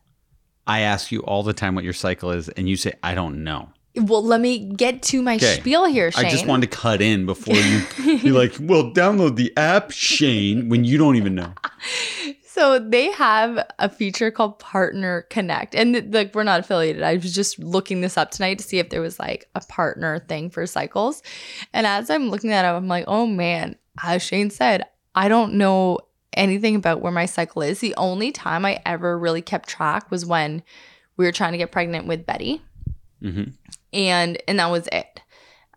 I ask you all the time what your cycle is, and you say, I don't know. Well, let me get to my Okay. spiel here, Shane. I just wanted to cut in before you be like, well, download the app, Shane, when you don't even know. So they have a feature called Partner Connect, and like we're not affiliated. I was just looking this up tonight to see if there was like a partner thing for cycles. And as I'm looking that up, I'm like, oh man, as Shane said, I don't know anything about where my cycle is. The only time I ever really kept track was when we were trying to get pregnant with Betty hmm and and that was it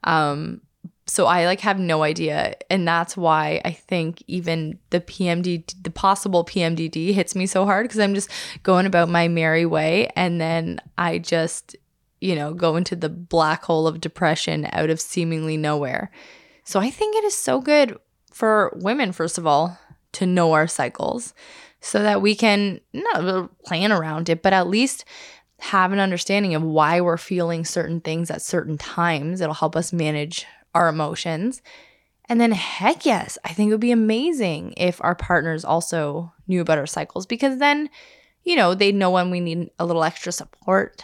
um so i like have no idea. And that's why i think even the pmdd the possible pmdd hits me so hard because i'm just going about my merry way. And then i just you know go into the black hole of depression out of seemingly nowhere. So i think it is so good for women first of all to know our cycles so that we can not plan around it but at least have an understanding of why we're feeling certain things at certain times. It'll help us manage our emotions. And then, heck yes, I think it would be amazing if our partners also knew about our cycles because then, you know, they know when we need a little extra support.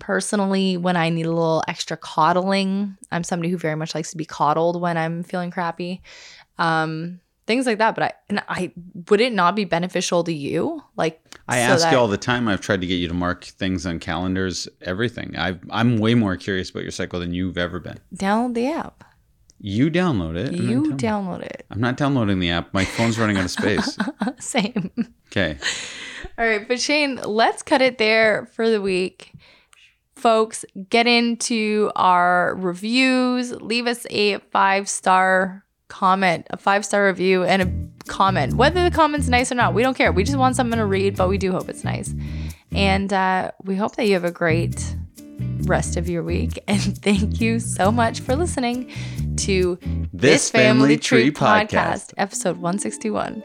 Personally, when I need a little extra coddling, I'm somebody who very much likes to be coddled when I'm feeling crappy. Um, things like that. But I, and I, would it not be beneficial to you? Like, I so ask that- you all the time. I've tried to get you to mark things on calendars, everything. i I'm way more curious about your cycle than you've ever been. download the app. You download it. You me. download it. I'm not downloading the app. My phone's running out of space. Same. Okay. All right, but Shane, let's cut it there for the week. Folks, get into our reviews. Leave us a five star comment, a five star review, and a comment. Whether the comment's nice or not, we don't care. We just want something to read, but we do hope it's nice. And uh, we hope that you have a great rest of your week. And thank you so much for listening to This Family Tree Podcast. episode 161.